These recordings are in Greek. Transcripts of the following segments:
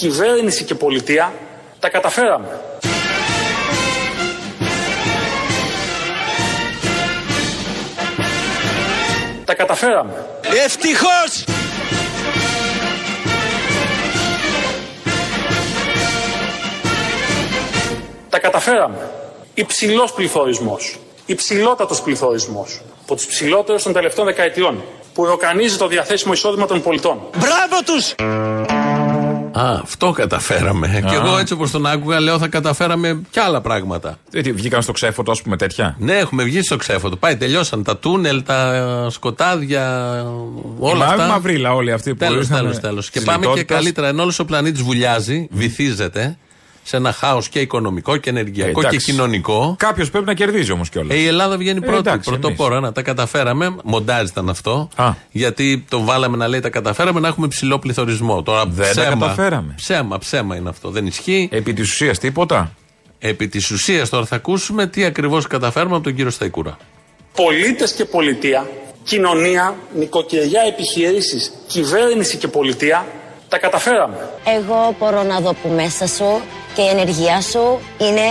κυβέρνηση και πολιτεία τα καταφέραμε. Τα καταφέραμε. Ευτυχώς! Τα καταφέραμε. Υψηλός πληθωρισμός. Υψηλότατος πληθωρισμός. Από τους ψηλότερους των τελευταίων δεκαετιών. Που ροκανίζει το διαθέσιμο εισόδημα των πολιτών. Μπράβο τους! Α, αυτό καταφέραμε. Και εγώ έτσι όπως τον άκουγα, λέω θα καταφέραμε κι άλλα πράγματα. Ε, τι, βγήκαν στο ξέφωτο, ας πούμε, τέτοια; Ναι, έχουμε βγει στο ξέφωτο. Πάει, τελειώσαν τα τούνελ, τα σκοτάδια, όλα Μα- αυτά. Μαυρίλα όλοι αυτοί που Τέλος, ήρθαν, τέλος, ε, τέλος. Και της πάμε και λιτότητας. καλύτερα. Ενώ όλος ο πλανήτης βουλιάζει, βυθίζεται σε ένα χάος και οικονομικό και ενεργειακό Ε, και εντάξει. κοινωνικό. Κάποιος πρέπει να κερδίζει όμως κιόλας. Ε, η Ελλάδα βγαίνει πρώτη, εντάξει, πρωτοπόρα. Να τα καταφέραμε. Μοντάζ ήταν αυτό. Α. Γιατί το βάλαμε να λέει τα καταφέραμε να έχουμε ψηλό πληθωρισμό. Τώρα Δεν τα ψέμα, καταφέραμε. Ψέμα, ψέμα είναι αυτό. Δεν ισχύει. Επί της ουσίας τίποτα. Επί της ουσίας τώρα θα ακούσουμε τι ακριβώς καταφέραμε από τον κύριο Σταϊκούρα. Πολίτες και πολιτεία, κοινωνία, νοικοκυριά, επιχειρήσεις, κυβέρνηση και πολιτεία τα καταφέραμε. Εγώ μπορώ να δω που μέσα σου και η ενεργεία σου είναι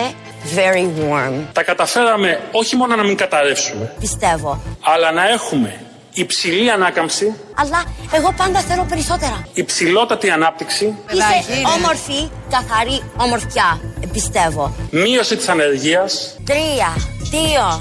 very warm. Τα καταφέραμε όχι μόνο να μην καταρρεύσουμε, Πιστεύω. αλλά να έχουμε υψηλή ανάκαμψη, Αλλά εγώ πάντα θέλω περισσότερα. υψηλότατη ανάπτυξη, Είσαι όμορφη, καθαρή ομορφιά. Ε, Πιστεύω. μείωση της ανεργίας, Τρία, δύο,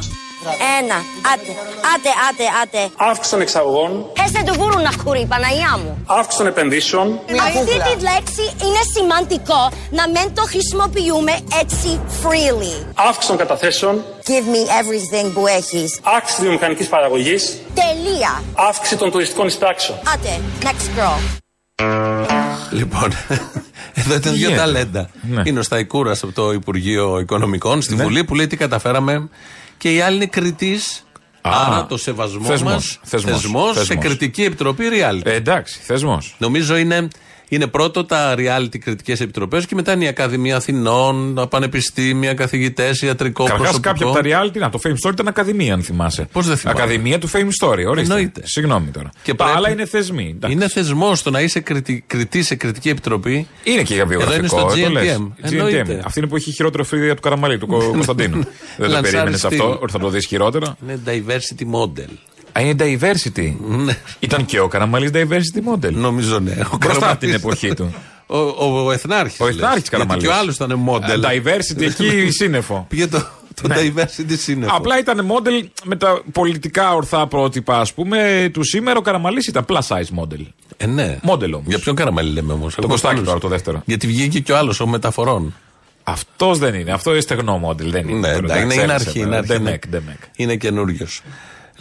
ένα. Άτε, άτε, άτε, άτε. αύξηση των εξαγωγών, Έστε του βούρου να χουρεί, Παναγιά μου. αύξηση των επενδύσεων, Αυτή τη λέξη είναι σημαντικό να μην το χρησιμοποιούμε έτσι freely. αύξηση των καταθέσεων, Give me everything που έχεις. αύξηση της βιομηχανικής παραγωγής, Τελεία. αύξηση των τουριστικών εισπράξεων. Άτε, next girl. Λοιπόν, εδώ ήταν δύο γίνεται. ταλέντα. Ναι. Είναι ο Σταϊκούρας από το Υπουργείο Οικονομικών στη Ναι. Βουλή που λέει τι καταφέραμε. Και η άλλη είναι κριτής. Α, Άρα το σεβασμό θεσμός, μας θεσμός, θεσμός σε θεσμός. κριτική επιτροπή reality. Ε, εντάξει, θεσμός. Νομίζω είναι, είναι πρώτο τα reality κριτικές επιτροπές και μετά είναι η Ακαδημία Αθηνών, τα πανεπιστήμια, καθηγητές, ιατρικό Καταρχά, προσωπικό. κάποια από τα reality, να το Fame Story ήταν Ακαδημία, αν θυμάσαι. Πώς δεν θυμάμαι. Ακαδημία του Fame Story, ορίστε. Εννοείται. Συγγνώμη τώρα. Και τα πρέπει- άλλα είναι θεσμοί. εντάξει. Είναι θεσμός το να είσαι κριτή, κριτή σε κριτική επιτροπή. Είναι και για βιογραφικό. Εδώ είναι στο το λες. GNTM. GNTM. Εννοείται. Αυτή είναι που έχει χειρότερο φρύδια του Καραμαλή, του Κο- Κωνσταντίνου. Δεν το Λανσάρι περίμενες στυλ. αυτό, ότι θα το δεις χειρότερο. Είναι diversity model. Α, είναι diversity. Ναι. Ήταν και ο Καραμαλής diversity model. Νομίζω ναι. Ο Μπροστά Καραμαλής- από την εποχή του. Ο, ο, ο Εθνάρχης. Ο Εθνάρχης Καραμαλής. Και ο άλλος ήταν model. Ε, Diversity εκεί σύννεφο. Πήγε το, το Ναι. diversity σύννεφο. Απλά ήταν model με τα πολιτικά ορθά πρότυπα, ας πούμε, του σήμερα. Ο Καραμαλής ήταν plus size model. Ε, ναι. Model όμως. Για ποιον Καραμαλή λέμε όμως; Το Κωστάκι τώρα, το δεύτερο. Γιατί βγήκε και ο άλλος, ο μεταφορών. Αυτός δεν είναι. Αυτό είναι στεγνό model. Δεν είναι. Ναι, Τώρα, εντάξει, είναι, είναι ξέρεις, αρχή. ε, Είναι, αρχή, Ντεμεκ, είναι, ντεμεκ. είναι καινούριος.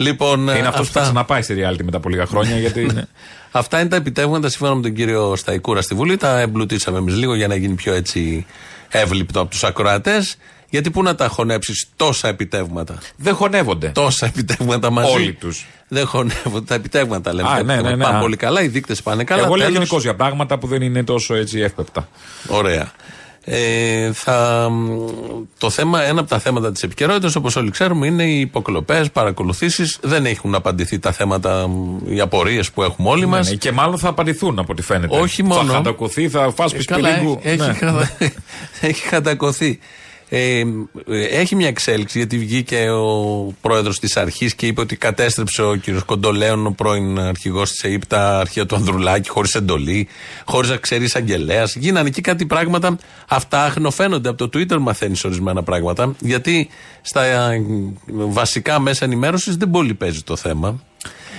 Λοιπόν, Είναι αυτός που θα αυτά, ξαναπάει στη reality μετά από λίγα χρόνια γιατί είναι. αυτά είναι τα επιτεύγματα σύμφωνα με τον κύριο Σταϊκούρα στη Βουλή. Τα εμπλουτίσαμε εμείς λίγο για να γίνει πιο έτσι εύληπτο από τους ακροατές. Γιατί πού να τα χωνέψεις τόσα επιτεύγματα; Δεν χωνεύονται. Τόσα επιτεύγματα μαζί. Όλοι τους. Δεν χωνεύονται. Τα επιτεύγματα λέμε. Α, Τα ναι, ναι, επιτεύγματα. ναι, Πάνε α. πολύ καλά, οι δείκτες πάνε καλά. Εγώ λέω Τέλος, γενικώς για πράγματα που δεν είναι τόσο έτσι εύπεπτα. Ωραία. Ε, θα, μ, το θέμα, ένα από τα θέματα της επικαιρότητας, όπως όλοι ξέρουμε, είναι οι υποκλοπές, παρακολουθήσεις. Δεν έχουν απαντηθεί τα θέματα, μ, οι απορίες που έχουμε όλοι μας. Ναι, ναι, και μάλλον θα απαντηθούν από ό,τι φαίνεται. Όχι μόνο. Θα χαντακωθεί, θα φας πισπιλίγκου. έχει, Ναι. χατα- έχει χαντακωθεί. Ε, έχει μια εξέλιξη γιατί βγήκε ο πρόεδρος της αρχής και είπε ότι κατέστρεψε ο κύριος Κοντολέων, ο πρώην αρχηγός της ΕΕΠ, τα αρχεία του Ανδρουλάκη, χωρίς εντολή, χωρίς να ξέρει εισαγγελέας. Γίνανε εκεί κάτι πράγματα. Αυτά αχνοφαίνονται από το Twitter, μαθαίνεις ορισμένα πράγματα. Γιατί στα ε, βασικά μέσα ενημέρωσης δεν πολύ παίζει το θέμα.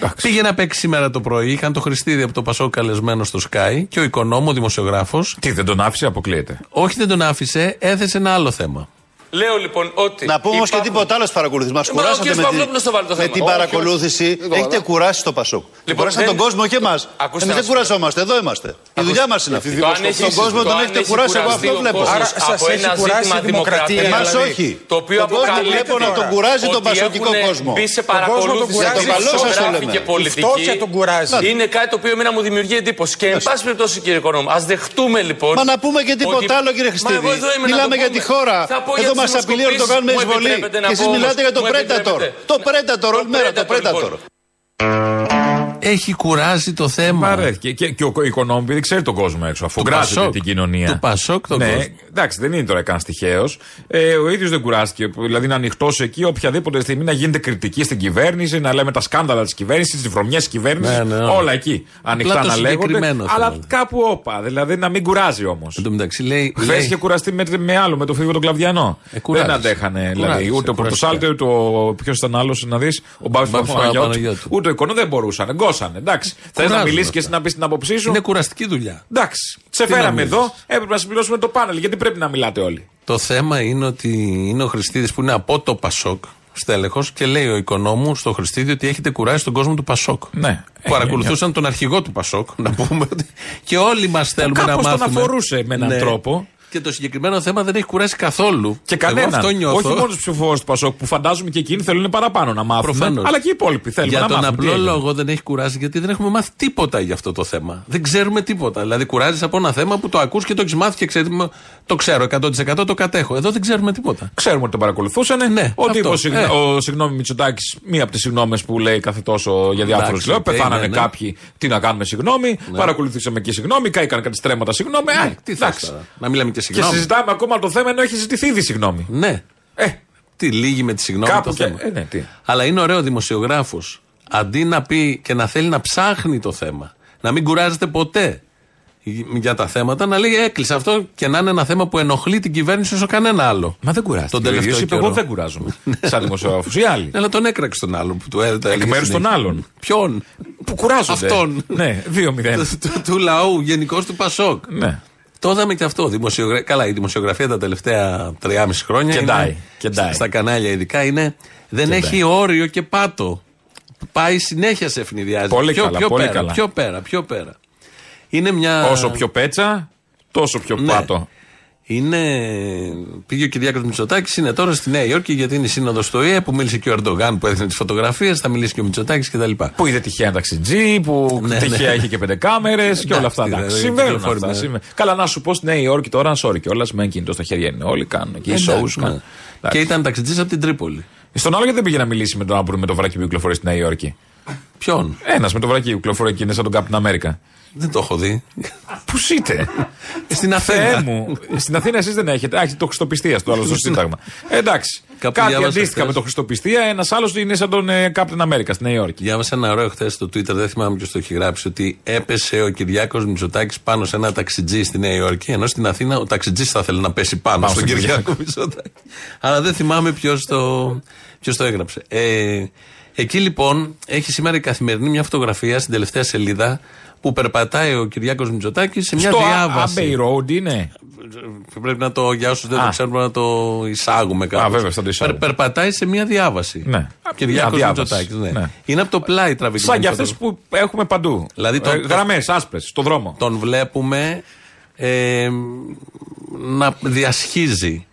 Εντάξει. Πήγε να παίξει σήμερα το πρωί. Είχαν το Χριστίδη από το Πασό καλεσμένο στο Sky και ο οικονόμο, δημοσιογράφος. Τι, δεν τον άφησε, αποκλείεται. Όχι, δεν τον άφησε, έθεσε ένα άλλο θέμα. Λέω λοιπόν ότι. Να πούμε όμως και υπάρχουν- τίποτα άλλο παρακολουθήσει. Μα Ε, μα ο κουράσατε κύριος με, Παυλόπουλος το βάλει το με θέμα. την Όχι, παρακολούθηση. όχι. Έχετε κουράσει το Πασόκ. Λοιπόν, κουράσατε δεν- τον κόσμο και εμάς. Ακούστε Εμείς να δεν σου πω. κουραζόμαστε. Εδώ είμαστε. Η δουλειά μας είναι αυτή. Το αν έχει- Τον κόσμο το τον αν έχετε έχεις κουράσει. Εγώ κουραστεί αυτό ο βλέπω. κόσμος Άρα από σας έχει ένα κουράσει ζήτημα η δημοκρατία, δημοκρατίας, Εμάς δηλαδή. όχι. Το οποίο Τον κόσμο αποκαλύπτει βλέπω να τώρα τον κουράζει τον ότι πασοκικό έχουν κόσμο. Μπει σε κόσμο τον παρακολούθηση κουράζει. Για το καλό σας το δημοσιογράφοι λέμε. και Η πολιτικοί. φτώχεια τον κουράζει. Είναι κάτι το οποίο εμένα μου δημιουργεί εντύπωση. Και εν πάση περιπτώσει, κύριε Οικονόμου, ας δεχτούμε λοιπόν. Μα να πούμε και ότι- τίποτα άλλο, κύριε Μα Χριστίδη. εγώ εδώ είμαι να Μιλάμε το για τη πούμε. χώρα. Θα πω για Εδώ τις μας απειλεί να το κάνουμε Μου εισβολή. επιτρέπετε να Και εσείς πω μιλάτε όμως. για το Μου Predator. επιτρέπετε. Το Predator, όλη μέρα το Predator, Predator. λοιπόν. Έχει κουράσει το θέμα. Βαρέθηκε. Και, και ο οικονόμη δεν ξέρει τον κόσμο έξω, αφού Του κουράζεται Πασόκ. την κοινωνία. Του Πασόκ τον ναι, κόσμο. εντάξει, δεν είναι τώρα καν τυχαίο. Ε, ο ίδιος δεν κουράστηκε. Δηλαδή να ανοιχτός εκεί οποιαδήποτε στιγμή να γίνεται κριτική στην κυβέρνηση, να λέμε τα σκάνδαλα της κυβέρνησης, τις βρωμιές της κυβέρνησης. Ναι, ναι, ναι. όλα εκεί. Ανοιχτά το να λέγονται. συγκεκριμένος Αλλά θέλετε. κάπου όπα. Δηλαδή να μην κουράζει όμως. Εν τω μεταξύ λέει. Χθες λέει- είχε κουραστεί με, με άλλο, με το φίλο τον Κλαβδιανό. Ε, κουράζεις. δεν αντέχανε. Δηλαδή, Κουράζεις, ούτε ο κουραστικά. Πορτοσάλτε, ούτε ο. Ποιος ήταν άλλος να δεις. Ο Μπάμπη Μπάμπης Παπαναγιώτου. Παπαναγιώτου. Ούτε ο Οικονό δεν μπορούσαν. Γκώσανε. Εντάξει. Θες να Κουράζουν μιλήσεις και αυτά. εσύ να πεις την άποψή σου; Είναι κουραστική δουλειά. Εντάξει. Σε Τι να φέραμε μιλήσεις. εδώ, έπρεπε να συμπληρώσουμε το πάνελ. Γιατί πρέπει να μιλάτε όλοι; Το θέμα είναι ότι είναι ο Χριστίδης που είναι από το Πασόκ στέλεχος και λέει ο οικονόμου στο Χριστίδη ότι έχετε κουράσει τον κόσμο του Πασόκ. Ναι. Που παρακολουθούσαν τον αρχηγό του Πασόκ, να πούμε ότι. Και όλοι μας θέλουμε να κάπως τον μάθουμε. Ναι. αφορούσε με έναν τρόπο. Και το συγκεκριμένο θέμα δεν έχει κουράσει καθόλου. Και Εγώ κανέναν. αυτό νιώθω. Όχι μόνο του ψηφοφόρους του Πασόκ που φαντάζομαι και εκείνοι θέλουν παραπάνω να μάθουν. Προφανώς. Αλλά και οι υπόλοιποι θέλουν Για να τον μάθουν. τι απλό έγινε. λόγο δεν έχει κουράσει γιατί δεν έχουμε μάθει τίποτα για αυτό το θέμα. Δεν ξέρουμε τίποτα. Δηλαδή, κουράζεις από ένα θέμα που το ακούς και το έχεις μάθει και ξέρεις, «Μα, το ξέρω 100% το κατέχω. Εδώ δεν ξέρουμε τίποτα. Ξέρουμε ότι τον παρακολουθούσαν. Ναι, ότι αυτό. ο, συγγνώ- Ε. ο συγγνώμη Μητσοτάκης, μία από τις συγγνώμες που λέει κάθε τόσο για διάφορους Εντάξει, λέω. οκ, Πεθάνανε ναι, ναι. κάποιοι. Τι να κάνουμε, συγγνώμη. Παρακολουθήσαμε και συγγνώμη. Κάηκαν κάτι στρέμματα, συγγνώμη. Ναι, Ε, τι θες εντάξει. τώρα. Να μιλάμε και Και συγγνώμη. συζητάμε ακόμα το θέμα ενώ έχει ζητηθεί ήδη συγγνώμη. Ναι. Ε, Τι λίγη με τη συγγνώμη Κάπου το και- θέμα. ε, ναι, τι. Αλλά είναι ωραίο δημοσιογράφος. Αντί να πει και να θέλει να ψάχνει το θέμα, να μην κουράζεται ποτέ για τα θέματα, να λέει έκλεισε αυτό και να είναι ένα θέμα που ενοχλεί την κυβέρνηση όσο κανένα άλλο. Μα δεν κουράστηκε. Τον τελευταίο Ο ίδιος είπε, καιρό. Εγώ δεν κουράζομαι. Σαν δημοσιογράφος. Οι άλλοι. Ναι, Αλλά τον έκραξε τον άλλον που του έδωσε. Εκ μέρους των άλλων. Ποιον; Που κουράζονται. Αυτόν. Ναι, 2-0. του, του- του λαού, γενικώ του Πασόκ. Ναι. Το είδαμε και αυτό. Δημοσιογρα... Καλά, η δημοσιογραφία τα τελευταία 3,5 χρόνια. Κεντάει, είναι- κεντάει. Στα κανάλια ειδικά είναι. Δεν Κεντάει. έχει όριο και πάτο. Πάει συνέχεια σε ευνηδιάζει. Πολύ πιο, καλά, πιο πολύ πέρα, καλά. Πιο πέρα, πιο πέρα. Είναι μια. Όσο πιο πέτσα, τόσο πιο Ναι. πάτο. Είναι. Πήγε ο Κυριάκος Μητσοτάκης, είναι τώρα στη Νέα Υόρκη γιατί είναι η σύνοδος του ΙΕ που μίλησε και ο Ερντογάν που έδινε τις φωτογραφίες, θα μιλήσει και ο Μητσοτάκης κτλ. Που είδε τυχαία ταξιτζή, που Ναι, τυχαία ναι. είχε και πέντε κάμερες και όλα αυτά. Εντάξει, Εντάξει, δηλαδή, συμβαίνουν κυκλοφορεί αυτά. με- συμβαίνουν. Καλά, να σου πω στη Νέα Υόρκη τώρα, sorry κιόλας, με ένα κινητό στα χέρια είναι. Όλοι κάνουν εκεί, shows Εντάξει, κάνουν. ναι. Εντάξει. Και ήταν ταξιτζής από την Τρίπολη. Στον άλλο γιατί δεν πήγε να μιλήσει με τον άνθρωπο με το βράκι που κυκλοφορεί στη Νέα Υόρκη; Ποιον; Ένας με το βράκι που κυκλοφορεί εκεί είναι σαν τον Captain America. Δεν το έχω δει. Πούς είτε. Στην Θεέ Αθήνα. μου. Στην Αθήνα εσείς δεν έχετε. Α, έχετε το Χριστοπιστίας στο άλλο στο Σύνταγμα. Ε, Εντάξει. Κάπου Κάτι διάβασα αντίστοιχα χθες. με το Χριστοπιστία. Ένας άλλος είναι σαν τον ε, Captain America στη Νέα Υόρκη. Διάβασα ένα ωραίο χθες στο Twitter, δεν θυμάμαι ποιος το έχει γράψει, ότι έπεσε ο Κυριάκος Μητσοτάκης πάνω σε ένα ταξιτζή στη Νέα Υόρκη, ενώ στην Αθήνα ο ταξιτζής θα ήθελε να πέσει πάνω, Πάνω στον στον Κυριάκο Μητσοτάκη. Αλλά δεν θυμάμαι ποιος το, ποιος το έγραψε. Ε, εκεί λοιπόν έχει σήμερα η καθημερινή μια φωτογραφία στην τελευταία σελίδα που περπατάει ο Κυριάκος Μητσοτάκης σε μια Στο διάβαση. Abbey Road είναι; Πρέπει να το, για όσους δεν Α. το ξέρουμε, να το εισάγουμε κάπως. βέβαια, θα το εισάγουμε. περπατάει σε μια διάβαση. Ναι. Κυριάκος Αδιάβαση. Μητσοτάκης. Ναι. Ναι. Είναι από το πλάι τραβηγμένο. Σαν και αυτές που έχουμε παντού. Δηλαδή το- ε, Γραμμές, άσπρες, στο δρόμο. Τον βλέπουμε ε, να διασχίζει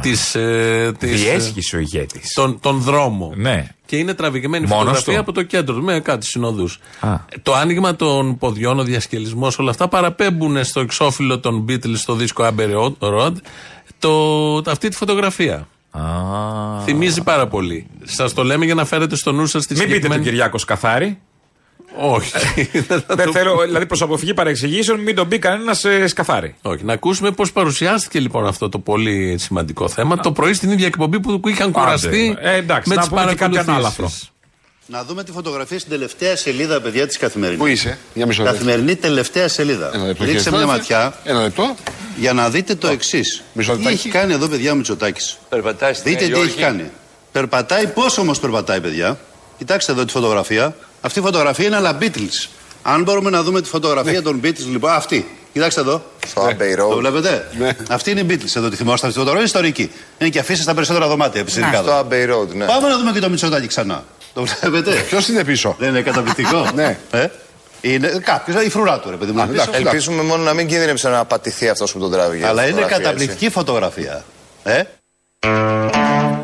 τις, ε, τις, ε, Διέσχισε ο ηγέτης. τον, τον δρόμο. Ναι. Και είναι τραβηγμένη Μόνος φωτογραφία του; από το κέντρο με κάτι συνοδούς. Α. Το άνοιγμα των ποδιών, ο διασκελισμός, όλα αυτά παραπέμπουν στο εξώφυλλο των Beatles στο δίσκο Abbey Road το, αυτή τη φωτογραφία. Θυμίζει πάρα πολύ. Σας το λέμε για να φέρετε στο νου σας τη Μην πείτε τον συγκεκριμένη. Κυριάκος καθάρι. Όχι. Δεν θα Δεν το- θέλω, δηλαδή προς αποφυγή παρεξηγήσεων, μην τον πει κανένας ε, σκαθάρι. Όχι. Να ακούσουμε πώς παρουσιάστηκε λοιπόν αυτό το πολύ σημαντικό θέμα το πρωί στην ίδια εκπομπή που είχαν κουραστεί Ε, εντάξει, με να τις πούμε και κάτι παρακολουθήσεις. ανάλαφρο. Να δούμε τη φωτογραφία στην τελευταία σελίδα, παιδιά, της καθημερινής. Πού είσαι, για μισό λεπτό. Καθημερινή τελευταία σελίδα. Ένα λεπτό, Ρίξτε κύριε μια Στάθη. ματιά Ένα λεπτό. για να δείτε το εξής. Μισό Τι λεπτάκι. έχει κάνει εδώ, παιδιά, ο Μητσοτάκης. Περπατάει στη Δείτε Νέα τι Υόρκη. έχει κάνει. Περπατάει, πώ όμως περπατάει, παιδιά. Κοιτάξτε εδώ τη φωτογραφία. Αυτή η φωτογραφία είναι αλλά Beatles. Αν μπορούμε να δούμε τη φωτογραφία των Beatles, λοιπόν, αυτή. Κοιτάξτε εδώ. Στο Abbey Το Road. βλέπετε; Ναι. Αυτή είναι η Beatles εδώ, τη θυμόστε αυτή τη φωτογραφία. Είναι ιστορική. Είναι και αφήσει στα περισσότερα δωμάτια. επιστημικά Στο εδώ. Abbey Road, ναι. Πάμε να δούμε και το Μητσοτάκη ξανά. Το βλέπετε; Ποιος είναι πίσω; Δεν είναι καταπληκτικό; Ναι. Ε; Είναι κάποιος, η φρουρά του, ρε παιδί μου. Α, είναι πίσω. εντάξει. Ελπίζουμε μόνο να μην κινδύνεψε να πατηθεί αυτός που τον τράβηγε. Αλλά είναι Φωτογραφία, καταπληκτική φωτογραφία. Ε;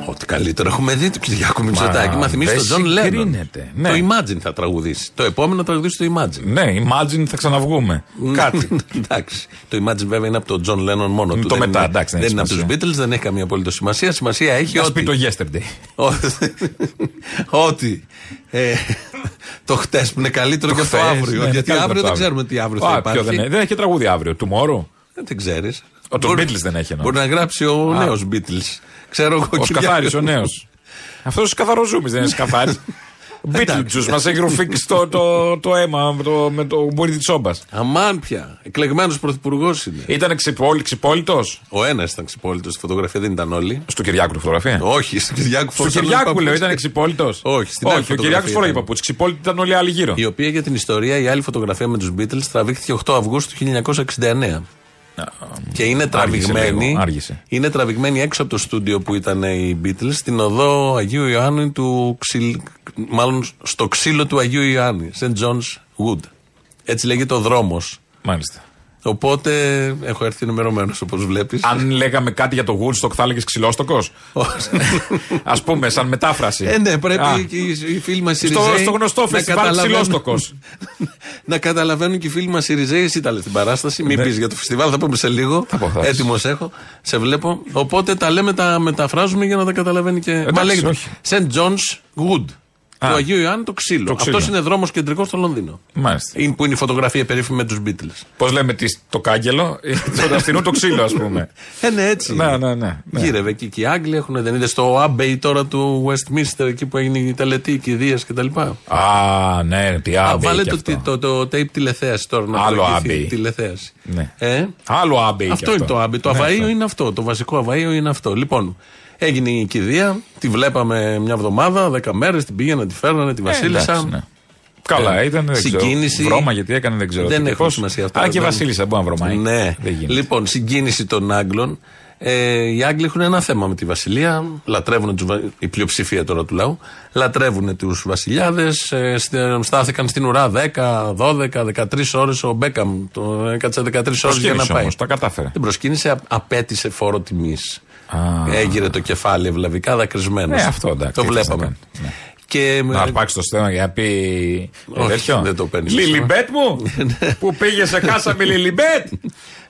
Ό,τι καλύτερο έχουμε δει του Κυριάκου Μητσοτάκη. Μα, Μα θυμίζεις δεν τον Τζον Λένον; συγκρίνεται. Ναι. Το Imagine θα τραγουδήσει. Το επόμενο θα τραγουδήσει το Imagine. Ναι, imagine θα ξαναβγούμε. Κάτι. εντάξει. Το Imagine βέβαια είναι από τον Τζον Λένον μόνο του. Το Δεν μετά, είναι- εντάξει, δεν Δεν έχει είναι από τους σημασία. Beatles, δεν έχει καμία απολύτως σημασία. Σημασία έχει Α ότι. πει το yesterday. ότι ε, Το χτες που είναι καλύτερο Το και το χθες, αύριο. ναι, γιατί καλύτερο αύριο το δεν ξέρουμε τι αύριο Α, θα ποιο υπάρχει. δεν, έχει- δεν έχει και τραγούδι αύριο. Tomorrow. Δεν ξέρεις. Ο των Beatles δεν έχει εννοώ. Μπορεί να γράψει ο Α. νέος Beatles. Ξέρω εγώ. Ο Κυριάκο. Σκαθάρη, ο νέος. Αυτός ο καθαροζούμη δεν είναι Σκαθάρη. Beetlejuice μας έχει ρουφήξει το, το, το αίμα με το, με το μπουρί τη τσόμπα. Αμάν πια. Εκλεγμένος πρωθυπουργός είναι. Ήταν ξυπόλυτος; Ο ένας ήταν ξυπόλυτος στη φωτογραφία, δεν ήταν όλοι. Στο Κυριάκου τη φωτογραφία; Όχι, στον Κυριάκου Στο φορούσαν Κυριάκου όλοι λέω, παπούτσια. ήταν ξυπόλυτος; Όχι, στην άλλη Όχι, ο φωτογραφία Κυριάκου φοράει ήταν. παπούτσι. Ξυπόλυτοι ήταν όλοι οι άλλοι γύρω. Η οποία για την ιστορία, η άλλη φωτογραφία με τους Beatles τραβήχθηκε 8 Αυγούστου του 1969. Και είναι τραβηγμένη. λίγο, άργησε. Είναι τραβηγμένη έξω από το στούντιο που ήταν οι Beatles στην οδό Αγίου Ιωάννη του ξυλ, μάλλον στο ξύλο του Αγίου Ιωάννη, St. John's Wood. Έτσι λέγεται ο δρόμος. Μάλιστα. Οπότε έχω έρθει ενημερωμένος όπως βλέπεις. Αν λέγαμε κάτι για το Woodstock, θα έλεγες ξυλόστοκος; Α πούμε, σαν μετάφραση. Ε, ναι, πρέπει Α. και οι, οι φίλοι μας οι Στο, Ριζέοι στο γνωστό να φεστιβάλ καταλαβαίνουν- ξυλόστοκος. να καταλαβαίνουν και οι φίλοι μας οι Ριζέοι. Εσύ ήταν στην παράσταση. Μην πεις για το φεστιβάλ, θα πούμε σε λίγο. Ναι. Θα πω, θα Έτοιμος έχω. Σε βλέπω. Οπότε τα λέμε, τα μεταφράζουμε για να τα καταλαβαίνει και. Εντάξει, λέγεται όχι. St. John's Wood. Α. Του Αγίου Ιωάννη το ξύλο. Το ξύλο. Αυτός είναι δρόμος κεντρικός στο Λονδίνο. Μάλιστα. Είναι που είναι η φωτογραφία περίφημη με τους Beatles. Πώς λέμε τις- το κάγκελο, το αυτινού το ξύλο, ας πούμε. Ε, ναι, έτσι. Ναι, ναι, ναι, ναι. Γύρευε εκεί και οι Άγγλοι έχουν, δεν είδες στο Abbey τώρα του Westminster εκεί που έγινε η τελετή, οι κηδείε κτλ. Α, ναι, τι Α, άμπε. βάλε και το, αυτό. το, το, tape τηλεθέαση τώρα να Άλλο προηγηθεί. Abbey. Τηλεθέαση. Ναι. Ε, Άλλο άμπε. αυτό είναι το Άμπι. Το Ναι, Αβαΐο αυτό. είναι αυτό. Το βασικό Αβαΐο είναι αυτό. Λοιπόν, έγινε η κηδεία, τη βλέπαμε μια εβδομάδα, δέκα μέρες, την πήγαιναν, τη φέρνανε, τη Βασίλισσα. εντάξει, ναι. Καλά, Ε, ήταν. Δεν συγκίνηση. Ξέρω. Βρώμα γιατί έκανε, δεν ξέρω. Δεν τι και έχουν πώς. σημασία αυτά. Αλλά και η Δεν- Βασίλισσα μπορεί να βρωμάει. Ναι. Δεν γίνεται. Λοιπόν, συγκίνηση των Άγγλων. Ε, οι Άγγλοι έχουν ένα θέμα με τη Βασιλεία. Λατρεύουν τους, βα- η πλειοψηφία τώρα του λαού. Λατρεύουν τους βασιλιάδες. Ε, στε- στάθηκαν στην ουρά 10, 12, 13 ώρες. Ο Μπέκαμ το έκατσε 13 ώρες για να Προσκύνησε πάει. όμως, τα κατάφερε. Δεν προσκύνησε, α- απέτισε φόρο τιμής. Έγειρε το κεφάλι ευλαβικά δακρυσμένος. Ναι, αυτό εντάξει. Το τι θες να βλέπαμε. κάνει. Ναι. Και, Να ε, αρπάξεις το στέμμα για να πει. Όχι, τέτοιο. δεν το παίρνεις Λιλιμπέτ μου! Που πήγε σε κάσα με Λιλιμπέτ!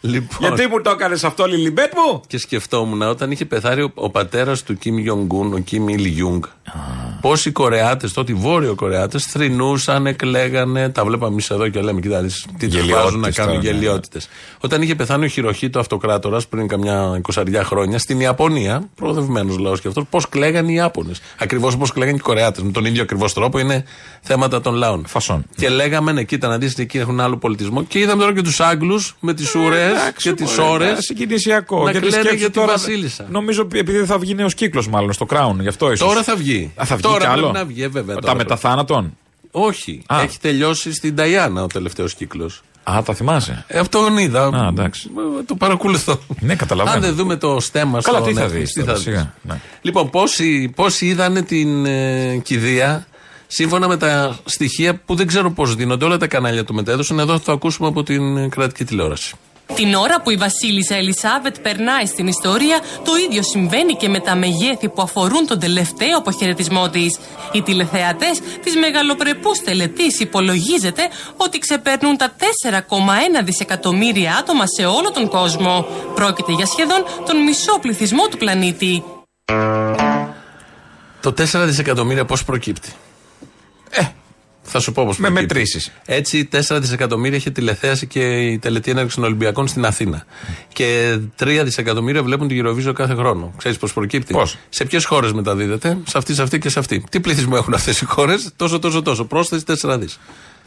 Λοιπόν, Γιατί μου το έκανες αυτό, Λιλιμπέτ μου! Και σκεφτόμουν όταν είχε πεθάνει ο, ο πατέρας του Κιμ Γιονγκ Ουν, ο Κιμ Γιονγκ Ιλ, πώ οι Κορεάτες, τότε οι Βόρειο Κορεάτες, θρυνούσαν, εκλέγανε. Τα βλέπαμε εμείς εδώ και λέμε, κοιτάξτε, τι τους Γελιότητες βάζουν να κάνουν τώρα, ναι. γελιότητες. Όταν είχε πεθάνει ο Χειροχήτο Αυτοκράτορας πριν καμιά εικοσαριά χρόνια στην Ιαπωνία, προοδευμένος λαός και αυτός, πώς κλαίγαν οι Ιάπωνες. Ακριβώς όπως κλαίγαν οι Κορεάτες. Με τον ίδιο ακριβώς τρόπο είναι θέματα των λαών. Φασόν. Και λέγαμε, ναι, κοίτα να δεις, εκεί έχουν άλλο πολιτισμό. Και είδαμε τώρα και τους Άγγλους με τις ουρές και τις ώρες. Ε, Συγκινησιακό. να Γιατί κλαίνε σκέψου για τη τώρα, Βασίλισσα. Νομίζω επειδή θα βγει νέος κύκλος, μάλλον στο Crown. Γι' αυτό ίσως. Τώρα θα βγει. Α, θα βγει Τώρα κι άλλο; πρέπει να βγει, ε, βέβαια. Τα τώρα μετά θάνατον; Όχι. Α. Έχει τελειώσει στην Ταϊάννα ο τελευταίος κύκλος. Α, τα θυμάσαι; Ε, αυτό τον είδα. Α, εντάξει. Ε, Το παρακολουθώ. Ναι, καταλαβαίνω. Αν δεν δούμε το στέμα Καλά, στο τι θα Netflix, δεις τι τώρα, θα σιγά, δεις. ναι. Λοιπόν, πόσοι, πόσοι είδανε την ε, κηδεία σύμφωνα με τα στοιχεία που δεν ξέρω πώς δίνονται. Όλα τα κανάλια του μετέδωσαν. Εδώ θα το ακούσουμε από την ε, κρατική τηλεόραση. Την ώρα που η Βασίλισσα Ελισάβετ περνάει στην ιστορία, το ίδιο συμβαίνει και με τα μεγέθη που αφορούν τον τελευταίο αποχαιρετισμό της. Οι τηλεθεατές της μεγαλοπρεπούς τελετής υπολογίζεται ότι ξεπερνούν τα 4,1 δισεκατομμύρια άτομα σε όλο τον κόσμο. Πρόκειται για σχεδόν τον μισό πληθυσμό του πλανήτη. Το 4 δισεκατομμύρια πώς προκύπτει; Ε, θα σου πω πώ Με προκύπτει. μετρήσεις. Έτσι, 4 δισεκατομμύρια έχει τηλεθέαση και η τελετή έναρξης των Ολυμπιακών στην Αθήνα. Και 3 δισεκατομμύρια βλέπουν τη Eurovision κάθε χρόνο. Ξέρεις πώς προκύπτει; Πώς; Σε ποιες χώρες μεταδίδεται, σε αυτή, σε αυτή και σε αυτή. Τι πληθυσμό έχουν αυτές οι χώρες, τόσο, τόσο, τόσο. Πρόσθεση 4 δις.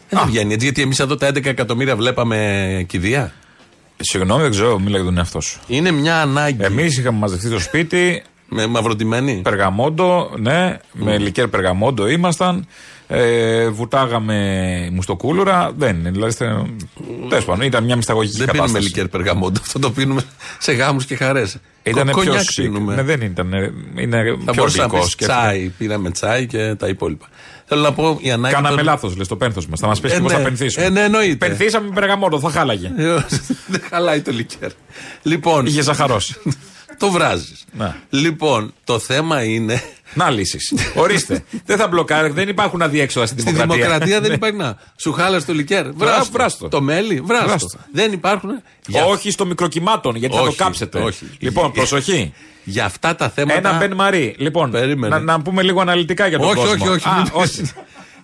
Δεν βγαίνει έτσι, γιατί εμείς εδώ τα 11 εκατομμύρια βλέπαμε κηδεία. Συγγνώμη, δεν ξέρω, μίλα για τον εαυτό σου. Είναι μια ανάγκη. Εμείς είχαμε μαζευτεί στο σπίτι, Με μαυροτημένη. περγαμόντο, ναι, με λικέρ περγαμόντο ήμασταν. Ε, βουτάγαμε μουστοκούλουρα. Δεν είναι. Δηλαδή, τέλος πάντων, ήταν μια μυσταγωγική Δεν κατάσταση. πίνουμε λικέρ περγαμόντο. Αυτό το πίνουμε σε γάμους και χαρές. Ήταν πιο Κονιάκ σικ. πίνουμε. Ναι, δεν ήταν. ε, Είναι Θα πιο μπορούσα να οδικό. πεις τσάι. Πήραμε τσάι και τα υπόλοιπα. Θέλω να πω η ανάγκη. Κάναμε των- λάθος, λες το πένθος μας. Θα μας πεις Ε, και πώ ναι. θα πενθήσουμε. Ε, ναι, εννοείται. Πενθήσαμε με περγαμόντο, θα χάλαγε. Ε, Δεν χαλάει το λικέρ. Λοιπόν, Είχε ζαχαρώσει. το βράζεις. Να. Λοιπόν, το θέμα είναι. Να λύσεις. Ορίστε. δεν θα μπλοκάρει, δεν υπάρχουν αδιέξοδα στην Στη δημοκρατία. δημοκρατία δεν υπάρχει να. Σου χάλασε το λικέρ. Βράστο. βράστο. Το μέλι, βράστο. Βράστο. Δεν υπάρχουν. Για- Όχι στο μικροκυμάτων, γιατί θα Όχι, το κάψετε. όχι. Λοιπόν, προσοχή. Για αυτά τα θέματα. Ένα Μπεν Μαρί. Λοιπόν, Περίμενε. να, να πούμε λίγο αναλυτικά για τον όχι, κόσμο. όχι, όχι, Α, μην- όχι.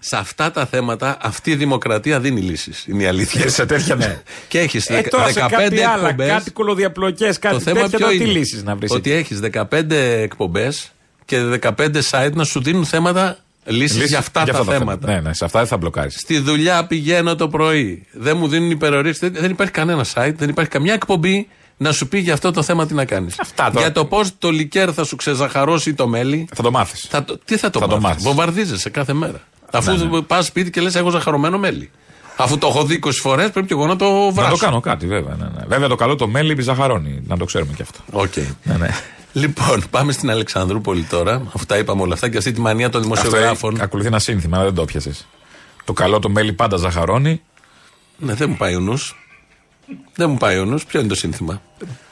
Σε αυτά τα θέματα αυτή η δημοκρατία δίνει λύσεις. Είναι η αλήθεια. σε τέτοια ναι. Και έχεις Ε, τώρα σε 15 κάτι άλλα, εκπομπές. κάτι κολοδιαπλοκές, Το κάτι θέμα τέτοια. ποιο τώρα Τι είναι; λύσεις να βρεις. Ότι έχεις 15 εκπομπές και 15 site να σου δίνουν θέματα, λύσεις για αυτά τα θέματα. Ναι, ναι, σε αυτά δεν θα μπλοκάρεις. Στη δουλειά πηγαίνω το πρωί. Δεν μου δίνουν υπερορίες. Δεν, δεν υπάρχει κανένα site, δεν υπάρχει καμιά εκπομπή να σου πει για αυτό το θέμα τι να κάνεις. Αυτά τώρα. Για το πώς το λικέρ θα σου ξεζαχαρώσει το μέλι. Θα το μάθεις. Θα το, τι θα το Θα το μάθεις; μάθεις. Βομβαρδίζεσαι κάθε μέρα. Αφού Ναι, ναι. πας σπίτι και λες: Έχω ζαχαρωμένο μέλι. Αφού το έχω δει 20 φορές, πρέπει και εγώ να το βράσω. Να το κάνω κάτι, βέβαια. Ναι, ναι. Βέβαια το καλό το μέλι ζαχαρώνει. Να το ξέρουμε κι αυτό. Οκ. Ναι, ναι. Λοιπόν, πάμε στην Αλεξανδρούπολη τώρα. Αφού τα είπαμε όλα αυτά και αυτή τη μανία των Αυτό δημοσιογράφων. ε, ακολουθεί ένα σύνθημα, αλλά δεν το πιασε. Το καλό το μέλι πάντα ζαχαρώνει. Ναι, δεν μου πάει ο νους. Δεν μου πάει ο νους. Ποιο είναι το σύνθημα;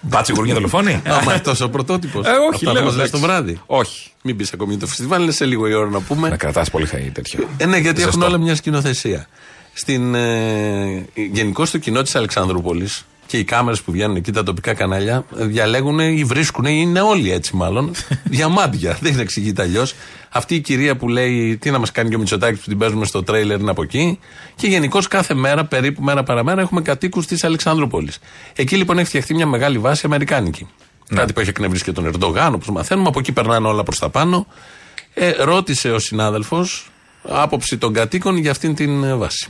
Μπάτσι γουρνιά δολοφόνη. Άμα αυτός ο πρωτότυπος. Ε, όχι, λέω. λε εντάξει. το βράδυ. Όχι. Μην πεις ακόμη το φεστιβάλ, είναι σε λίγο η ώρα να πούμε. Να κρατάς πολύ χαί τέτοιο. Ε, ναι, γιατί Ζεστό. έχουν όλα μια σκηνοθεσία. Στην, ε, Γενικώς στο κοινό της Αλεξανδρούπολης και οι κάμερες που βγαίνουν εκεί, τα τοπικά κανάλια, ε, διαλέγουν ή βρίσκουν, ή είναι όλοι έτσι μάλλον, διαμάντια. Δεν εξηγείται αλλιώς. Αυτή η κυρία που λέει τι να μας κάνει και ο Μητσοτάκης που την παίζουμε στο τρέιλερ είναι από εκεί. Και γενικώς κάθε μέρα, περίπου μέρα παραμέρα, έχουμε κατοίκους της Αλεξανδρούπολης. Εκεί λοιπόν έχει φτιαχτεί μια μεγάλη βάση αμερικάνικη. Κάτι που έχει εκνευρίσει και τον Ερντογάν, όπως μαθαίνουμε. Από εκεί περνάνε όλα προς τα πάνω. Ε, ρώτησε ο συνάδελφος άποψη των κατοίκων για αυτήν την ε, βάση.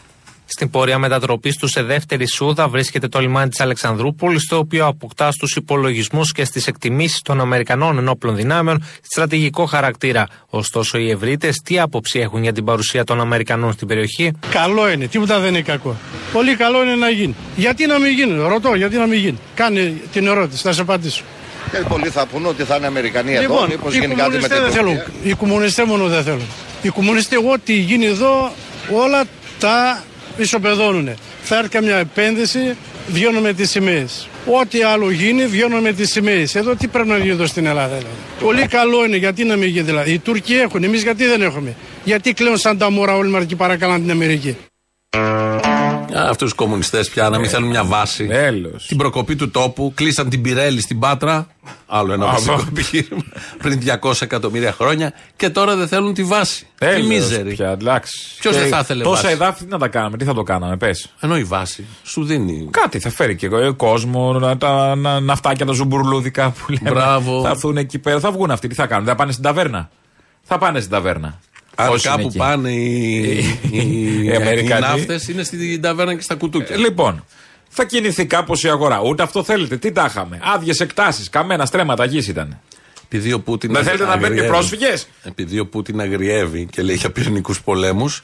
Στην πορεία μετατροπής τους σε δεύτερη σούδα βρίσκεται το λιμάνι της Αλεξανδρούπολης, το οποίο αποκτά στους υπολογισμούς και στις εκτιμήσεις των Αμερικανών ενόπλων δυνάμεων στρατηγικό χαρακτήρα. Ωστόσο, οι ευρύτες τι άποψη έχουν για την παρουσία των Αμερικανών στην περιοχή; Καλό είναι, τίποτα δεν είναι κακό. Πολύ καλό είναι να γίνει. Γιατί να μην γίνει, ρωτώ, γιατί να μην γίνει. Κάνε την ερώτηση, θα σε απαντήσω. Και πολλοί θα πούνε ότι θα είναι Αμερικανοί εδώ, μήπως οι γίνει κάτι με κομμουνιστές την δεν θέλουν. Τουρκία. Οι κομμουνιστές μόνο δεν θέλουν. Οι κομμουνιστές ό,τι γίνει εδώ όλα τα ισοπεδώνουν. Θα έρθει καμιά επένδυση, βγαίνουν με τις σημαίες. Ό,τι άλλο γίνει, βγαίνουν με τις σημαίες. Εδώ τι πρέπει να γίνει εδώ στην Ελλάδα. Δηλαδή. Πολύ καλό είναι, γιατί να μην γίνει δηλαδή. Οι Τούρκοι έχουν, εμείς γιατί δεν έχουμε; Γιατί κλαίουν σαν τα μόρα όλοι μας και παρακαλάνε την Αμερική; Αυτούς τους κομμουνιστές πια να μην θέλουν μια βάση. Τέλος. Την προκοπή του τόπου. Κλείσαν την Πιρέλη στην Πάτρα. Άλλο ένα Αυτό. βασικό επιχείρημα. Πριν 200 εκατομμύρια χρόνια. Και τώρα δεν θέλουν τη βάση. Τι Τέλος μίζερη. πια, εντάξει. Ποιος Και δεν θα ήθελε Τόσα βάση; εδάφη τι να τα κάναμε, τι θα το κάναμε, πες. Ενώ η βάση σου δίνει. Κάτι θα φέρει και εγώ, κόσμο, να, τα να, ναυτάκια τα ζουμπουρλούδικα που λέμε. Μπράβο. Θα έρθουν εκεί πέρα, θα βγουν αυτοί, τι θα κάνουν, θα πάνε στην ταβέρνα. Θα πάνε στην ταβέρνα. Αν Όσοι είναι κάπου εκεί. πάνε οι, οι, Οι οι, Αμερικανοί. ναύτες είναι στην ταβέρνα και στα κουτούκια. Λοιπόν, θα κινηθεί κάπως η αγορά. Ούτε αυτό θέλετε. Τι τα είχαμε; Άδειες εκτάσεις, καμένα στρέμματα γης ήταν. Επειδή ο Πούτιν. Δεν θέλετε να μπαίνουν και αγριεύει- πρόσφυγες; Επειδή ο Πούτιν αγριεύει και λέει για πυρηνικούς πολέμους,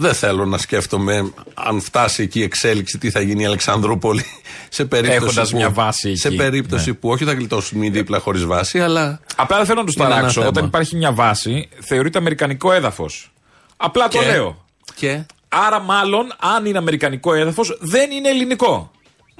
δεν θέλω να σκέφτομαι αν φτάσει εκεί η εξέλιξη τι θα γίνει η Αλεξανδρούπολη σε περίπτωση. Έχοντας που, μια βάση Σε εκεί. περίπτωση Ναι. που όχι θα γλιτώσουν οι δίπλα χωρίς βάση, αλλά. Απλά δεν θέλω να τους Είναι ένα ταράξω. θέμα. Όταν υπάρχει μια βάση, θεωρείται αμερικανικό έδαφος. Απλά το Και- λέω. Και; Άρα, μάλλον, αν είναι αμερικανικό έδαφος, δεν είναι ελληνικό.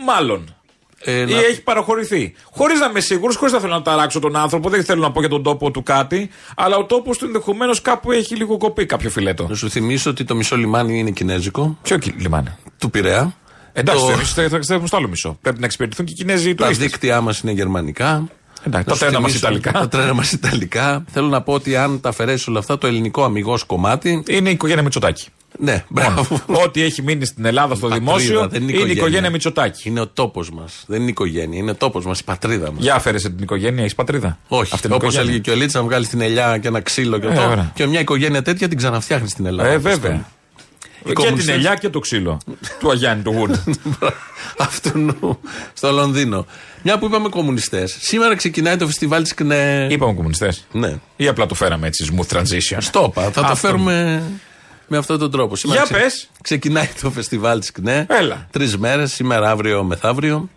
Μάλλον. Ε, Ή να- έχει παραχωρηθεί. Χωρί να είμαι σίγουρο, χωρί να θέλω να ταράξω τον άνθρωπο, δεν θέλω να πω για τον τόπο του κάτι, αλλά ο τόπο του ενδεχομένω κάπου έχει λίγο κοπεί κάποιο φιλέτο. Να σου θυμίσω ότι το μισό λιμάνι είναι κινέζικο, Ποιο κι- λιμάνι. του Πειραιά. Εντάξει, Το- εμεί θα εξετάσουμε στο άλλο μισό. Πρέπει να εξυπηρετηθούν και οι Κινέζοι Τα τουρίστε. δίκτυά μα είναι γερμανικά. Εντάξει, Να τα σου τρένα μας θυμίσω- Ιταλικά. Τα τρένα μα Ιταλικά. Θέλω να πω ότι αν τα αφαιρέσει όλα αυτά, το ελληνικό αμυγό κομμάτι. Είναι η οικογένεια Μητσοτάκη. Ναι, μπράβο. Ό,τι έχει μείνει στην Ελλάδα στο Πατρίδα, δημόσιο δεν είναι η οικογένεια Μητσοτάκη. Είναι ο τόπος μας. Δεν είναι η οικογένεια. Είναι ο τόπος μας, η πατρίδα μας. Για αφαίρεσε την οικογένεια, έχεις πατρίδα. Όχι. Αυτή είναι η Όπως οικογένεια. έλεγε και ο Λίτσα, να βγάλεις την ελιά και ένα ξύλο και Ε, αυτό. ωραία. Και μια οικογένεια τέτοια την ξαναφτιάχνεις στην Ελλάδα. Ε, βέβαια. Και κομμουνιστές- την ελιά και το ξύλο του Αγιάννη του Γούρνου. Αυτού στο Λονδίνο. Μια που είπαμε κομμουνιστές. Σήμερα ξεκινάει το φεστιβάλ της ΚΝΕ. Είπαμε κομμουνιστές. Ναι. Ή απλά το φέραμε έτσι, smooth transition. Στο είπα. Θα το Αυτό. φέρουμε με αυτόν τον τρόπο. Σήμερα Για πες. Ξεκινάει το φεστιβάλ της ΚΝΕ. Έλα. Τρεις μέρες, σήμερα, αύριο, μεθαύριο.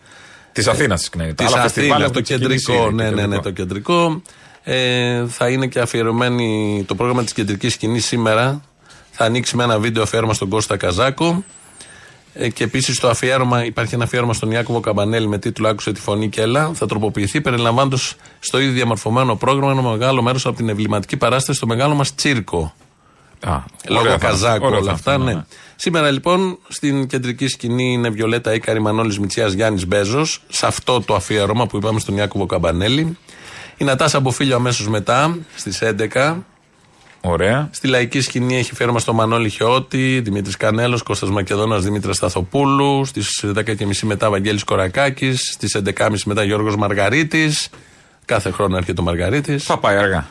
Της Αθήνας της ΚΝΕ. Της Αθήνας, το κεντρικό. Ναι, ναι, ναι, το κεντρικό. Ε, θα είναι και αφιερωμένη το πρόγραμμα της κεντρικής σκηνής σήμερα. Θα ανοίξει με ένα βίντεο αφιέρωμα στον Κώστα Καζάκο. Ε, και επίσης το αφιέρωμα, υπάρχει ένα αφιέρωμα στον Ιάκωβο Καμπανέλη με τίτλο Άκουσε τη φωνή και έλα. Θα τροποποιηθεί περιλαμβάνοντας στο ίδιο διαμορφωμένο πρόγραμμα ένα μεγάλο μέρος από την εμβληματική παράσταση στο μεγάλο μας τσίρκο. Α, Λόγω ωραία θα- Καζάκου, ωραία όλα θα αυτά, είναι, ναι. Σήμερα λοιπόν στην κεντρική σκηνή είναι Βιολέτα Ήκαρη, Μανώλης Μητσιάς, Γιάννης Μπέζος, σε αυτό το αφιέρωμα που είπαμε στον Ιάκωβο Καμπανέλη. Η Νατάσα Μποφίλιο αμέσως μετά, στις 11. Ωραία. Στη λαϊκή σκηνή έχει φέρμα στο Μανώλη Χιώτη, Δημήτρης Κανέλος, Κώστας Μακεδόνας, Δημήτρα Σταθοπούλου. Στις 10.30 μετά Βαγγέλης Κορακάκης. Στις 11.30 μετά Γιώργος Μαργαρίτης. Κάθε χρόνο έρχεται ο Μαργαρίτης. Θα πάει αργά.